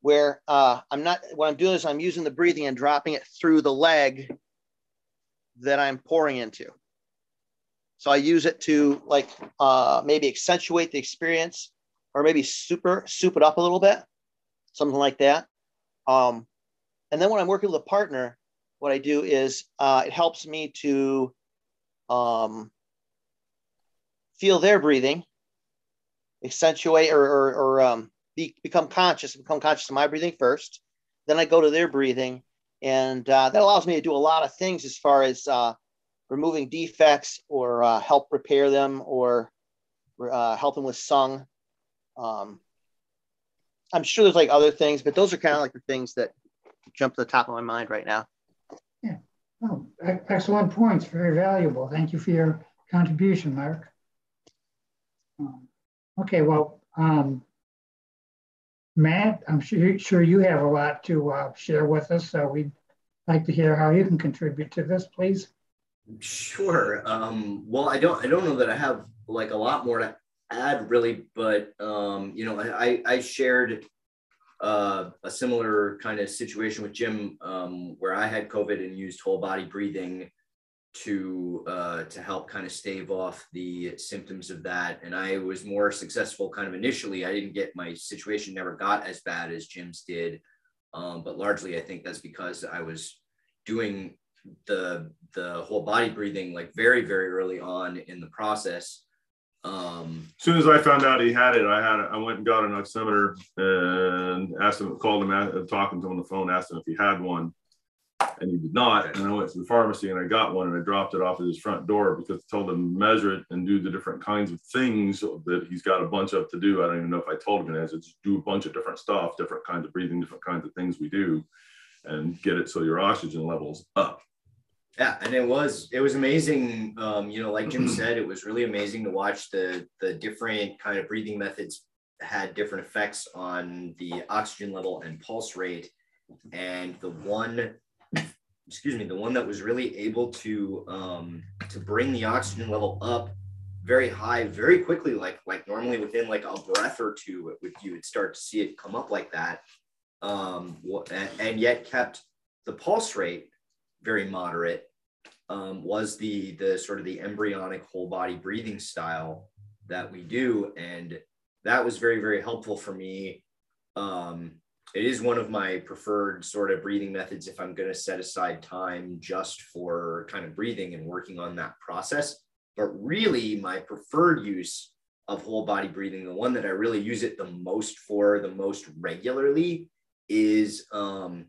where uh, I'm not, what I'm doing is I'm using the breathing and dropping it through the leg that I'm pouring into. So I use it to like uh, maybe accentuate the experience or maybe super soup it up a little bit, something like that. Um, and then when I'm working with a partner, what I do is uh, it helps me to um, feel their breathing, accentuate or, or, or um, be, become conscious, and become conscious of my breathing first. Then I go to their breathing, and uh, that allows me to do a lot of things as far as uh, removing defects or uh, help repair them or uh, help them with sung. Um, I'm sure there's like other things, but those are kind of like the things that jump to the top of my mind right now. Yeah. Oh, excellent points. Very valuable. Thank you for your contribution, Mark. Um, okay, well, um, Matt, I'm sure, sure you have a lot to uh, share with us, so we'd like to hear how you can contribute to this, please. Sure. Um, well, I don't, I don't know that I have like a lot more to add, really, but um, you know, I, I shared uh, a similar kind of situation with Jim, um, where I had COVID and used whole body breathing to uh, to help kind of stave off the symptoms of that. And I was more successful kind of initially. I didn't get my situation never got as bad as Jim's did, um, but largely I think that's because I was doing the the whole body breathing like very very early on in the process. Um, as soon as I found out he had it, I had I went and got an oximeter and asked him, called him, talking to him on the phone, asked him if he had one and he did not. And I went to the pharmacy and I got one and I dropped it off at his front door because I told him to measure it and do the different kinds of things that he's got a bunch of to do. I don't even know if I told him it as it's do a bunch of different stuff, different kinds of breathing, different kinds of things we do, and get it so your oxygen levels up. Yeah, and it was it was amazing. Um, you know, like Jim [CLEARS THROAT] said, it was really amazing to watch the the different kind of breathing methods had different effects on the oxygen level and pulse rate. And the one excuse me, the one that was really able to um, to bring the oxygen level up very high very quickly, like like normally within like a breath or two, with you would start to see it come up like that, um, and, and yet kept the pulse rate very moderate. Um, was the the sort of the embryonic whole body breathing style that we do, and that was very very helpful for me. Um, it is one of my preferred sort of breathing methods if I'm going to set aside time just for kind of breathing and working on that process. But really, my preferred use of whole body breathing, the one that I really use it the most for, the most regularly, is um,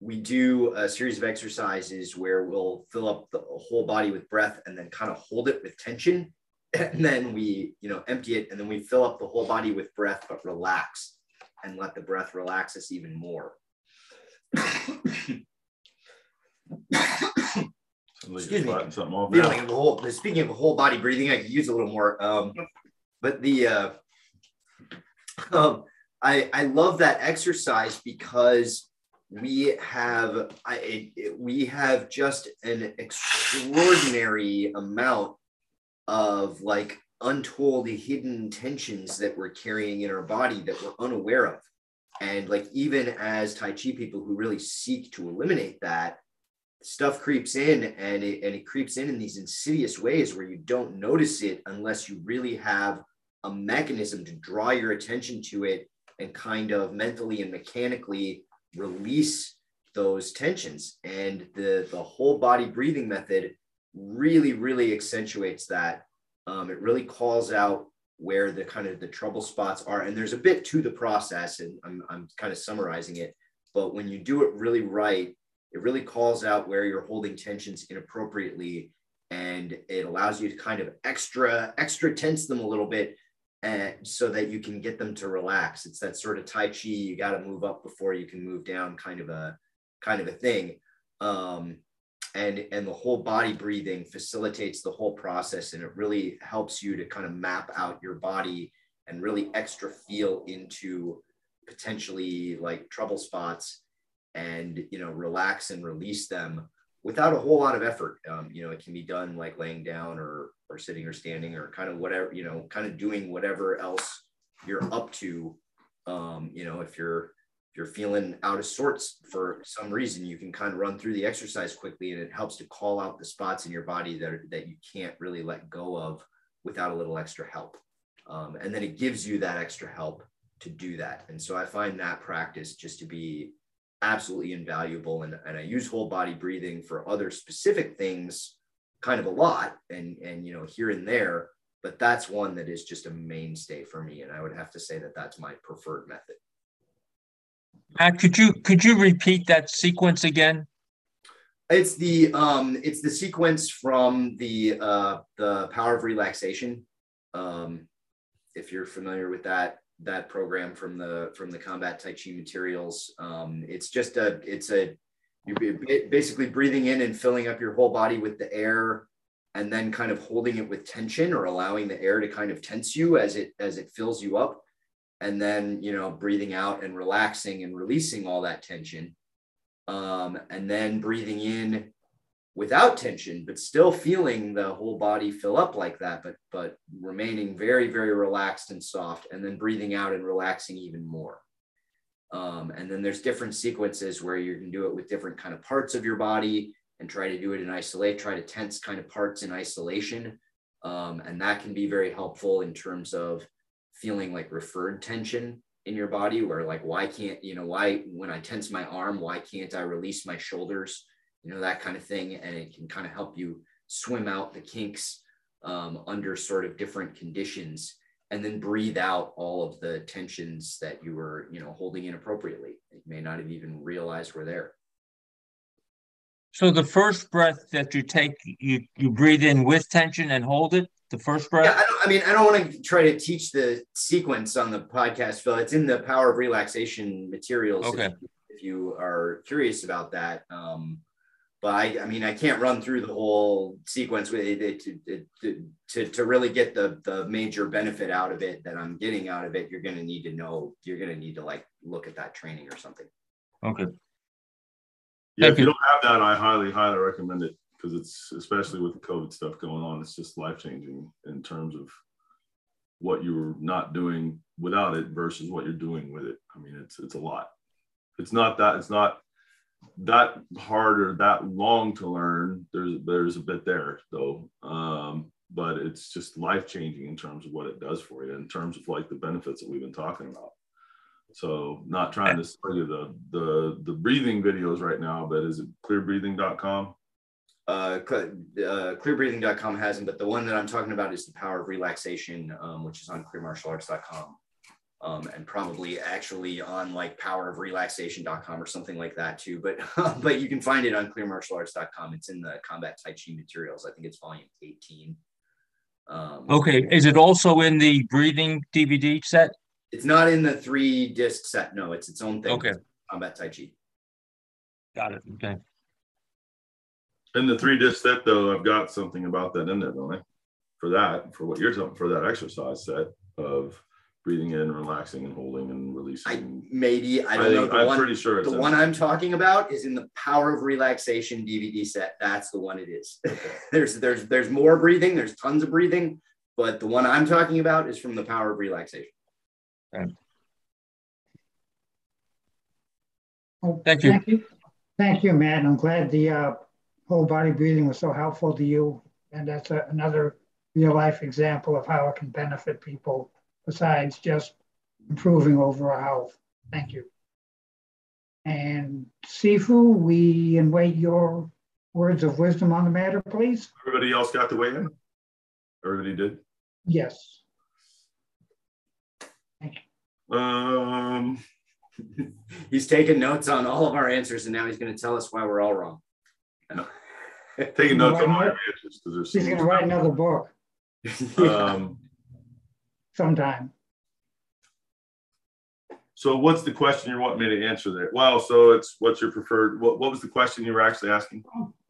we do a series of exercises where we'll fill up the whole body with breath and then kind of hold it with tension. [LAUGHS] And then we, you know, empty it and then we fill up the whole body with breath, but relax and let the breath relax us even more. Excuse me. Feeling of the whole, speaking of whole body breathing, I could use a little more. Um, but the uh, um, I I love that exercise because we have I it, we have just an extraordinary amount of like untold hidden tensions that we're carrying in our body that we're unaware of. And like even as Tai Chi people who really seek to eliminate that, stuff creeps in and it and it creeps in in these insidious ways where you don't notice it unless you really have a mechanism to draw your attention to it and kind of mentally and mechanically release those tensions. And the the whole body breathing method really, really accentuates that um, it really calls out where the kind of the trouble spots are. And there's a bit to the process, and I'm, I'm kind of summarizing it. But when you do it really right, it really calls out where you're holding tensions inappropriately and it allows you to kind of extra extra tense them a little bit and so that you can get them to relax it's that sort of tai chi you got to move up before you can move down kind of a kind of a thing um, and and the whole body breathing facilitates the whole process and it really helps you to kind of map out your body and really extra feel into potentially like trouble spots and you know relax and release them without a whole lot of effort. Um, you know it can be done like laying down or or sitting or standing or kind of whatever you know kind of doing whatever else you're up to. Um, you know if you're you're feeling out of sorts for some reason, you can kind of run through the exercise quickly and it helps to call out the spots in your body that, are, that you can't really let go of without a little extra help. Um, and then it gives you that extra help to do that. And so I find that practice just to be absolutely invaluable. And, and I use whole body breathing for other specific things kind of a lot and, and, you know, here and there, but that's one that is just a mainstay for me. And I would have to say that that's my preferred method. Matt, could you could you repeat that sequence again? It's the um, it's the sequence from the uh, the Power of Relaxation. Um, if you're familiar with that that program from the from the Combat Tai Chi materials, um, it's just a it's a you're basically breathing in and filling up your whole body with the air and then kind of holding it with tension or allowing the air to kind of tense you as it as it fills you up and then you know breathing out and relaxing and releasing all that tension um, and then breathing in without tension but still feeling the whole body fill up like that but but remaining very very relaxed and soft and then breathing out and relaxing even more. Um, and then there's different sequences where you can do it with different kind of parts of your body and try to do it in isolate try to tense kind of parts in isolation. Um, and that can be very helpful in terms of feeling like referred tension in your body where like why can't you know why when i tense my arm why can't i release my shoulders? You know that kind of thing. And it can kind of help you swim out the kinks um, under sort of different conditions and then breathe out all of the tensions that you were you know holding inappropriately. You may not have even realized were there. So the first breath that you take you you breathe in with tension and hold it the first breath? Yeah, I, I, mean, I don't want to try to teach the sequence on the podcast, Phil. It's in the Power of Relaxation materials. Okay. If, if you are curious about that. Um, but I, I mean, I can't run through the whole sequence with it to, to, to, to really get the, the major benefit out of it that I'm getting out of it. You're going to need to know, you're going to need to like look at that training or something. Okay. Yeah, Thank if you you. don't have that, I highly, highly recommend it because it's especially with the COVID stuff going on, it's just life changing in terms of what you're not doing without it versus what you're doing with it. I mean, it's it's a lot. It's not that it's not that hard or that long to learn. There's there's a bit there though. Um, but it's just life changing in terms of what it does for you, in terms of like the benefits that we've been talking about. So not trying to sell you the the the breathing videos right now, but is it clearbreathing.com? Uh, uh, clearbreathing.com hasn't, but the one that I'm talking about is the power of relaxation, um, which is on clearmartialarts.com. Um, and probably actually on like powerofrelaxation.com or something like that too. But [LAUGHS] but you can find it on clearmartialarts.com. It's in the combat Tai Chi materials. I think it's volume 18. Um, Okay, is it also in the breathing DVD set? It's not in the three disc set. No, it's its own thing. Okay. Combat Tai Chi. Got it. Okay. In the three disc set though, I've got something about that in there, don't I? For that, for what you're talking for that exercise set of breathing in, relaxing and holding and releasing. I, maybe I I don't know. think- The I'm one, pretty sure it's the one. I'm talking about is in the Power of Relaxation DVD set. That's the one it is. [LAUGHS] there's there's there's more breathing. There's tons of breathing, but the one I'm talking about is from the Power of Relaxation. Oh, Thank you. Thank you. Thank you, Matt. I'm glad the uh, whole body breathing was so helpful to you. And that's a, another real life example of how it can benefit people besides just improving overall health. Thank you. And Sifu, we invite your words of wisdom on the matter, please. Everybody else got the way in? Everybody did? Yes. Thank you. Um, [LAUGHS] He's taking notes on all of our answers, and now he's going to tell us why we're all wrong. Taking notes on my answers because there's He's going to write another book [LAUGHS] um, sometime. so what's the question you want me to answer there? Well, so it's what's your preferred, what, what was the question you were actually asking?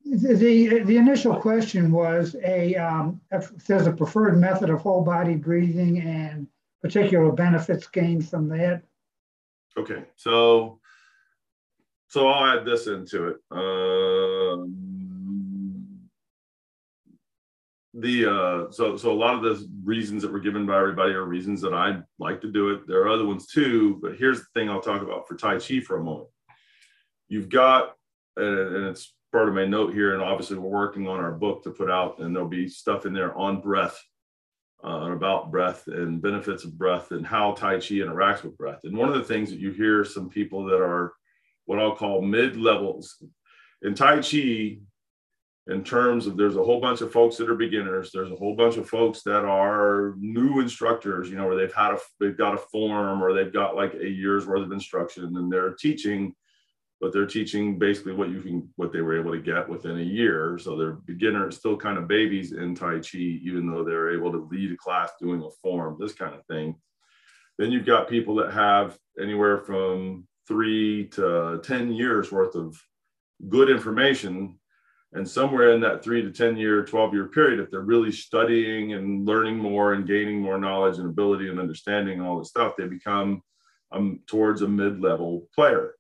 The, the, the initial question was a, um, if there's a preferred method of whole body breathing and particular benefits gained from that. Okay, so so I'll add this into it. Um, the uh, so so a lot of the reasons that were given by everybody are reasons that I like to do it. There are other ones too, but here's the thing I'll talk about for Tai Chi for a moment. You've got, and it's part of my note here, and obviously we're working on our book to put out, and there'll be stuff in there on breath uh, and about breath and benefits of breath and how Tai Chi interacts with breath. And one of the things that you hear some people that are what I'll call mid levels in Tai Chi, in terms of there's a whole bunch of folks that are beginners, there's a whole bunch of folks that are new instructors, you know, where they've had a they've got a form or they've got like a year's worth of instruction and they're teaching but they're teaching basically what you can what they were able to get within a year. So they're beginners still kind of babies in tai chi even though they're able to lead a class doing a form this kind of thing. Then you've got people that have anywhere from three to 10 years worth of good information and somewhere in that three to 10 year 12 year period if they're really studying and learning more and gaining more knowledge and ability and understanding and all this stuff they become um, towards a mid-level player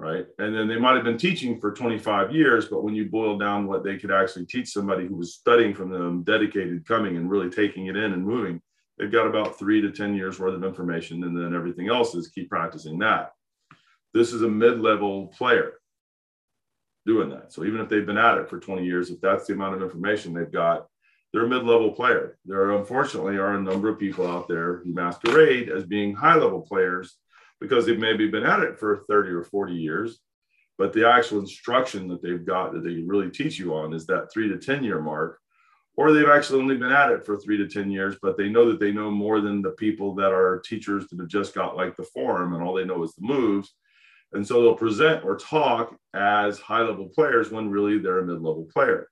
right? And then they might have been teaching for 25 years, but when you boil down what they could actually teach somebody who was studying from them, dedicated, coming and really taking it in and moving, they've got about three to 10 years worth of information. And then everything else is keep practicing that. This is a mid level player doing that. So even if they've been at it for 20 years, if that's the amount of information they've got, they're a mid level player. There unfortunately are a number of people out there who masquerade as being high level players because they've maybe been at it for 30 or 40 years but the actual instruction that they've got that they really teach you on is that three to 10 year mark or they've actually only been at it for three to 10 years but they know that they know more than the people that are teachers that have just got like the form and all they know is the moves and so they'll present or talk as high level players when really they're a mid level player.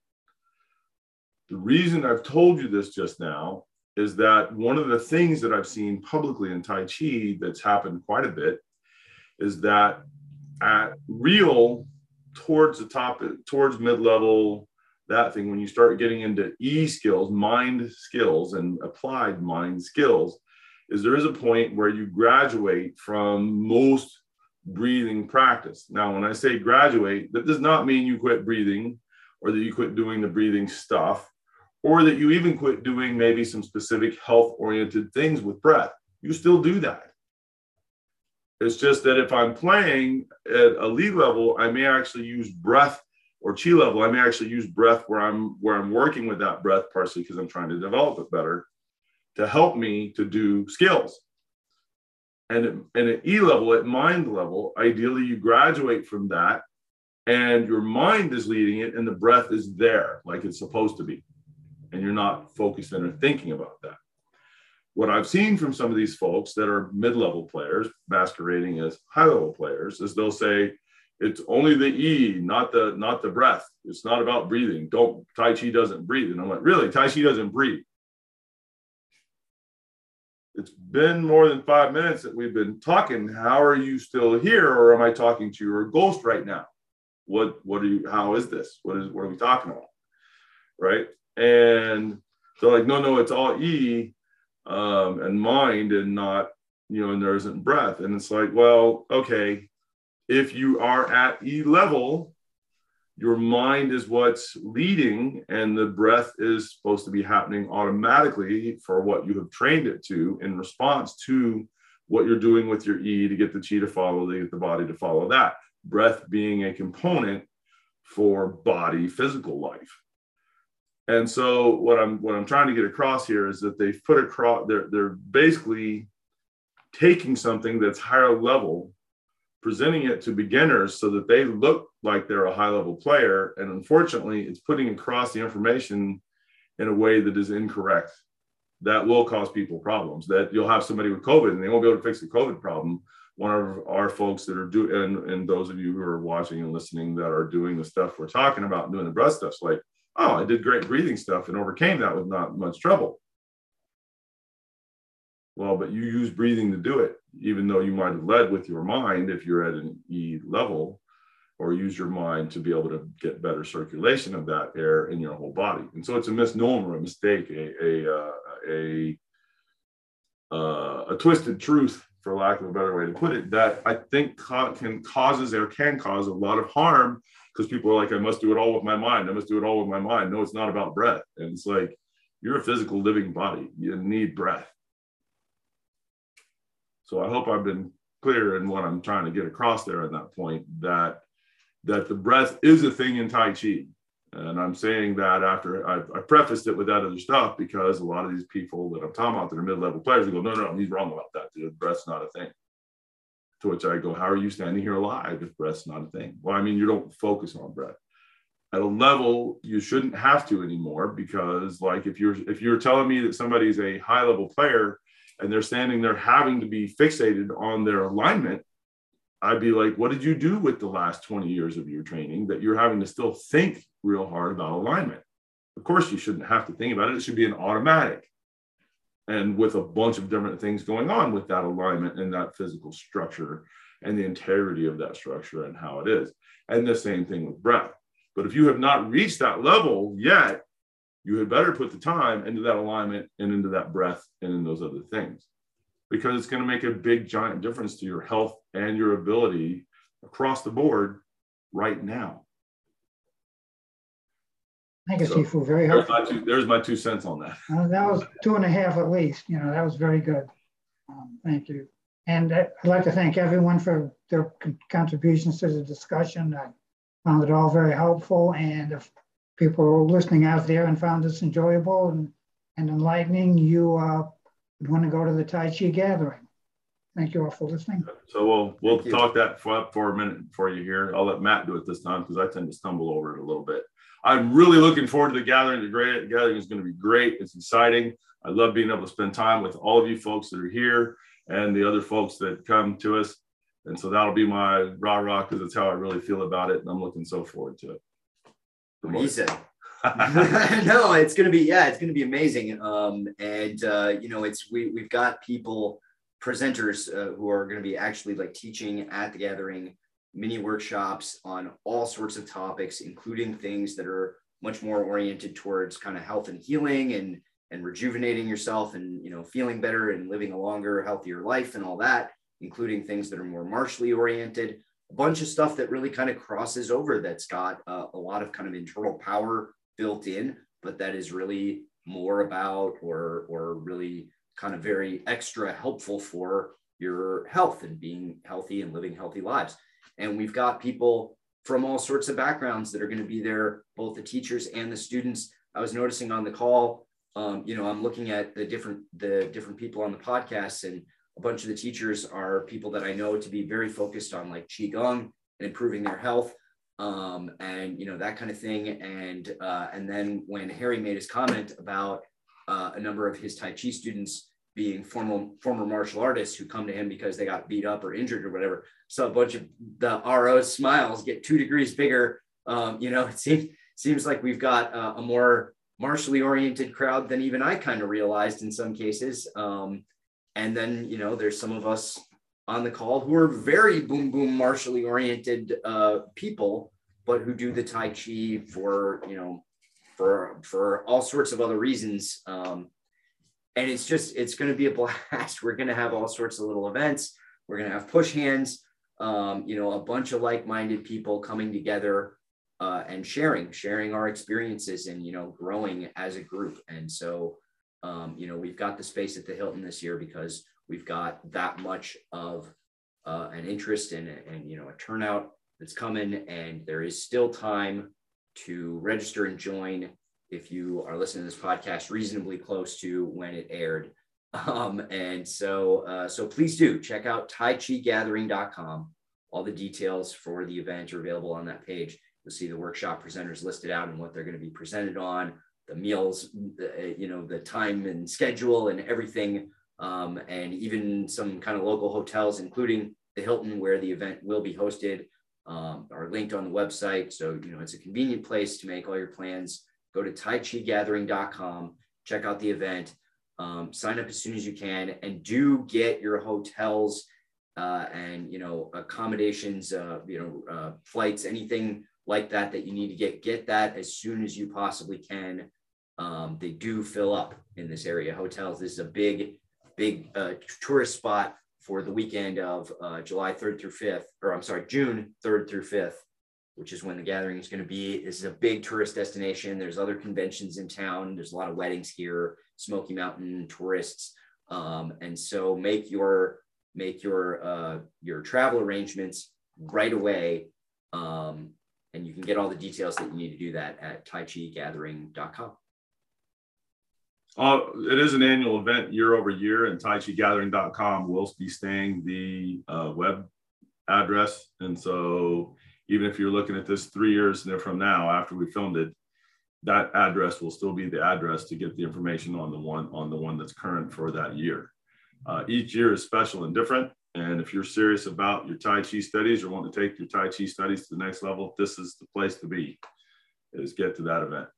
The reason i've told you this just now is that one of the things that I've seen publicly in Tai Chi that's happened quite a bit is that at real towards the top, towards mid level, that thing, when you start getting into E skills, mind skills, and applied mind skills, is there is a point where you graduate from most breathing practice. Now, when I say graduate, that does not mean you quit breathing or that you quit doing the breathing stuff or that you even quit doing maybe some specific health oriented things with breath. You still do that. It's just that if I'm playing at a lead level, I may actually use breath or chi level. I may actually use breath where I'm where I'm working with that breath partially because I'm trying to develop it better to help me to do skills. And, and at E level, at mind level, ideally you graduate from that and your mind is leading it and the breath is there like it's supposed to be. And you're not focused in or thinking about that. What I've seen from some of these folks that are mid level players masquerading as high level players is they'll say, it's only the E, not the not the breath. It's not about breathing. Don't Tai Chi doesn't breathe. And I'm like, really? Tai Chi doesn't breathe it's been more than five minutes that we've been talking. How are you still here, or am I talking to your ghost right now? What what are you? How is this? What is what are we talking about? Right? And so like, no, no, it's all E um, and mind, and not you know, and there isn't breath. And it's like, well, okay, if you are at E level, your mind is what's leading and the breath is supposed to be happening automatically for what you have trained it to in response to what you're doing with your e to get the chi to follow to get the body to follow that. Breath being a component for body physical life. And so what i'm what i'm trying to get across here is that they've put across they're they're basically taking something that's higher level presenting it to beginners so that they look like they're a high level player. And unfortunately, it's putting across the information in a way that is incorrect. That will cause people problems. That you'll have somebody with COVID and they won't be able to fix the COVID problem. One of our folks that are doing, and, and those of you who are watching and listening that are doing the stuff we're talking about doing the breath stuff's like, oh, I did great breathing stuff and overcame that with not much trouble. Well, but you use breathing to do it, even though you might have led with your mind if you're at an E level, or use your mind to be able to get better circulation of that air in your whole body. And so it's a misnomer, a mistake, a a uh, a, uh, a twisted truth, for lack of a better way to put it, that I think can causes or can cause a lot of harm because people are like, I must do it all with my mind. I must do it all with my mind. No, it's not about breath. And it's like you're a physical living body. You need breath. So I hope I've been clear in what I'm trying to get across there at that point that that the breath is a thing in Tai Chi. And I'm saying that after I've, I prefaced it with that other stuff because a lot of these people that I'm talking about that are mid-level players they go, no, no, he's wrong about that. The breath's not a thing. To which I go, how are you standing here alive if breath's not a thing? Well, I mean, you don't focus on breath. At a level you shouldn't have to anymore because, like, if you're if you're telling me that somebody's a high level player and they're standing there having to be fixated on their alignment, I'd be like, what did you do with the last 20 years of your training that you're having to still think real hard about alignment? Of course, you shouldn't have to think about it. It should be an automatic. And with a bunch of different things going on with that alignment and that physical structure and the integrity of that structure and how it is. And the same thing with breath. But if you have not reached that level yet, you had better put the time into that alignment and into that breath and in those other things because it's going to make a big giant difference to your health and your ability across the board right now Thank you, so, Sifu. Very helpful. There's my, two, there's my two cents on that. Uh, that was two and a half at least. You know, that was very good. Um, thank you. And uh, I'd like to thank everyone for their contributions to the discussion. I found it all very helpful. And if people who are listening out there and found this enjoyable and, and enlightening, you uh, would want to go to the Tai Chi gathering. Thank you all for listening. So we'll we'll Thank talk you. that for, for a minute for you here. I'll let Matt do it this time because I tend to stumble over it a little bit. I'm really looking forward to the gathering. The great the gathering is going to be great. It's exciting. I love being able to spend time with all of you folks that are here and the other folks that come to us. And so that'll be my rah rah because it's how I really feel about it. And I'm looking so forward to it he said. [LAUGHS] [LAUGHS] no, it's gonna be yeah, it's gonna be amazing. Um, and uh, you know, it's we we've got people presenters uh, who are going to be actually like teaching at the gathering mini workshops on all sorts of topics including things that are much more oriented towards kind of health and healing and and rejuvenating yourself and you know feeling better and living a longer healthier life and all that including things that are more martially oriented, a bunch of stuff that really kind of crosses over that's got uh, a lot of kind of internal power built in, but that is really more about or or really kind of very extra helpful for your health and being healthy and living healthy lives. And we've got people from all sorts of backgrounds that are going to be there, both the teachers and the students. I was noticing on the call, um, you know, I'm looking at the different the different people on the podcast, and a bunch of the teachers are people that I know to be very focused on like qigong and improving their health, um, and you know that kind of thing. And uh, and then when Harry made his comment about uh, a number of his Tai Chi students being former former martial artists who come to him because they got beat up or injured or whatever. So a bunch of the RO smiles get two degrees bigger. Um, you know, [LAUGHS] it seems seems like we've got uh, a more martially oriented crowd than even I kind of realized in some cases. Um, and then you know, there's some of us on the call who are very boom boom martially oriented uh, people, but who do the Tai Chi for you know for for all sorts of other reasons. Um, and it's just it's going to be a blast. [LAUGHS] We're going to have all sorts of little events. We're going to have push hands um, you know a bunch of like-minded people coming together uh, and sharing sharing our experiences and you know growing as a group. And so um, you know we've got the space at the hilton this year because we've got that much of uh, an interest and, and you know a turnout that's coming and there is still time to register and join if you are listening to this podcast reasonably close to when it aired. [LAUGHS] Um, and so, uh, so please do check out taichigathering.com. All the details for the event are available on that page. You'll see the workshop presenters listed out and what they're going to be presented on, the meals, the, you know, the time and schedule and everything, um, and even some kind of local hotels, including the Hilton, where the event will be hosted, um, are linked on the website. So, you know, it's a convenient place to make all your plans go to taichigathering.com, check out the event, um, sign up as soon as you can, and do get your hotels uh, and you know accommodations, uh, you know uh, flights, anything like that that you need to get. Get that as soon as you possibly can. Um, they do fill up in this area. Hotels. This is a big, big uh, tourist spot for the weekend of uh, July 3rd through 5th, or I'm sorry, June 3rd through 5th which is when the gathering is going to be. This is a big tourist destination. There's other conventions in town. There's a lot of weddings here, Smoky Mountain tourists, um, and so make your make your uh, your travel arrangements right away, um, and you can get all the details that you need to do that at taichigathering.com. Uh, it is an annual event year over year, and taichigathering.com will be staying the uh, web address, and so even if you're looking at this three years from now after we filmed it, that address will still be the address to get the information on the one on the one that's current for that year. Uh, each year is special and different. And if you're serious about your Tai Chi studies or want to take your Tai Chi studies to the next level, this is the place to be, is get to that event.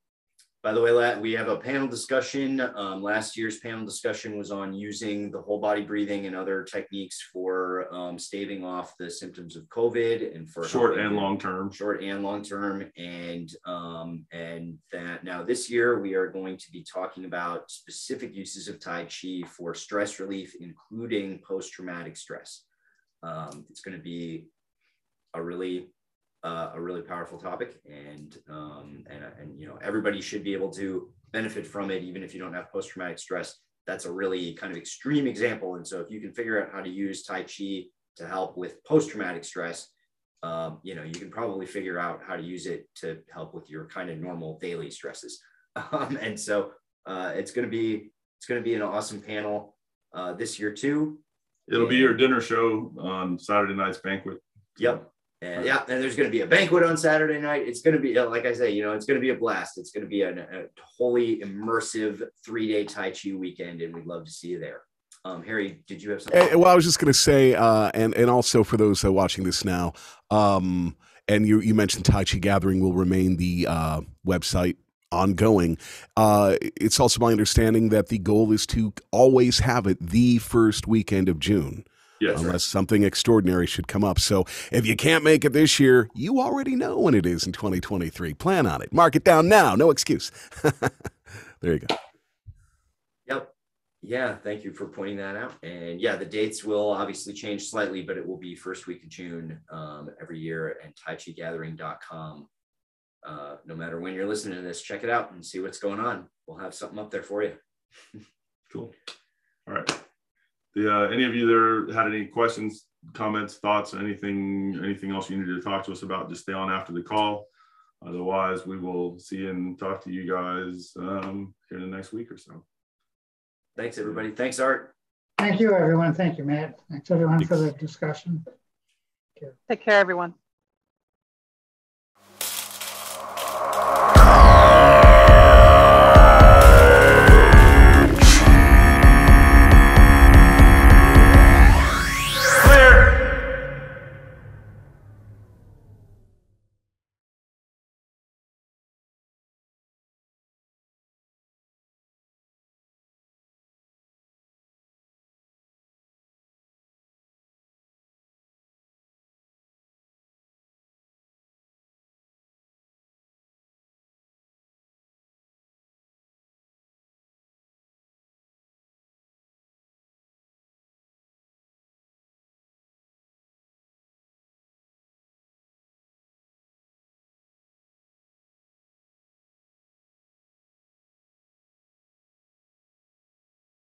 By the way, we have a panel discussion. Um, last year's panel discussion was on using the whole body breathing and other techniques for um, staving off the symptoms of COVID and for short and long term, short and long term, and um, and that now this year we are going to be talking about specific uses of Tai Chi for stress relief, including post traumatic stress. Um, it's going to be a really uh, a really powerful topic, and um, and and you know everybody should be able to benefit from it, even if you don't have post traumatic stress. That's a really kind of extreme example, and so if you can figure out how to use Tai Chi to help with post traumatic stress, um, you know you can probably figure out how to use it to help with your kind of normal daily stresses. [LAUGHS] Um, and so uh, it's going to be it's going to be an awesome panel uh, this year too. It'll and, be your dinner show on Saturday night's banquet. Yep. And yeah, and there's going to be a banquet on Saturday night. It's going to be, like I say, you know, it's going to be a blast. It's going to be a, a wholly immersive three day Tai Chi weekend, and we'd love to see you there. Um, Harry, did you have something? Eh, well, I was just going to say, uh, and and also for those uh, watching this now, um, and you you mentioned Tai Chi Gathering will remain the uh, website ongoing. Uh, it's also my understanding that the goal is to always have it the first weekend of June. Yes, unless right. something extraordinary should come up. So if you can't make it this year, you already know when it is in 2023. Plan on it. Mark it down now. No excuse. [LAUGHS] there you go. Yep. yeah, thank you for pointing that out. And yeah, the dates will obviously change slightly, but it will be first week of June um, every year at taichigathering.com. Uh, no matter when you're listening to this, check it out and see what's going on. We'll have something up there for you. [LAUGHS] cool. All right. The, uh, any of you there had any questions, comments, thoughts, anything, anything else you needed to talk to us about, just stay on after the call. Otherwise, we will see and talk to you guys um, here in the next week or so. Thanks, everybody. Thanks, Art. Thank you, everyone. Thank you, Matt. Thanks, everyone, for the discussion. Take care, everyone.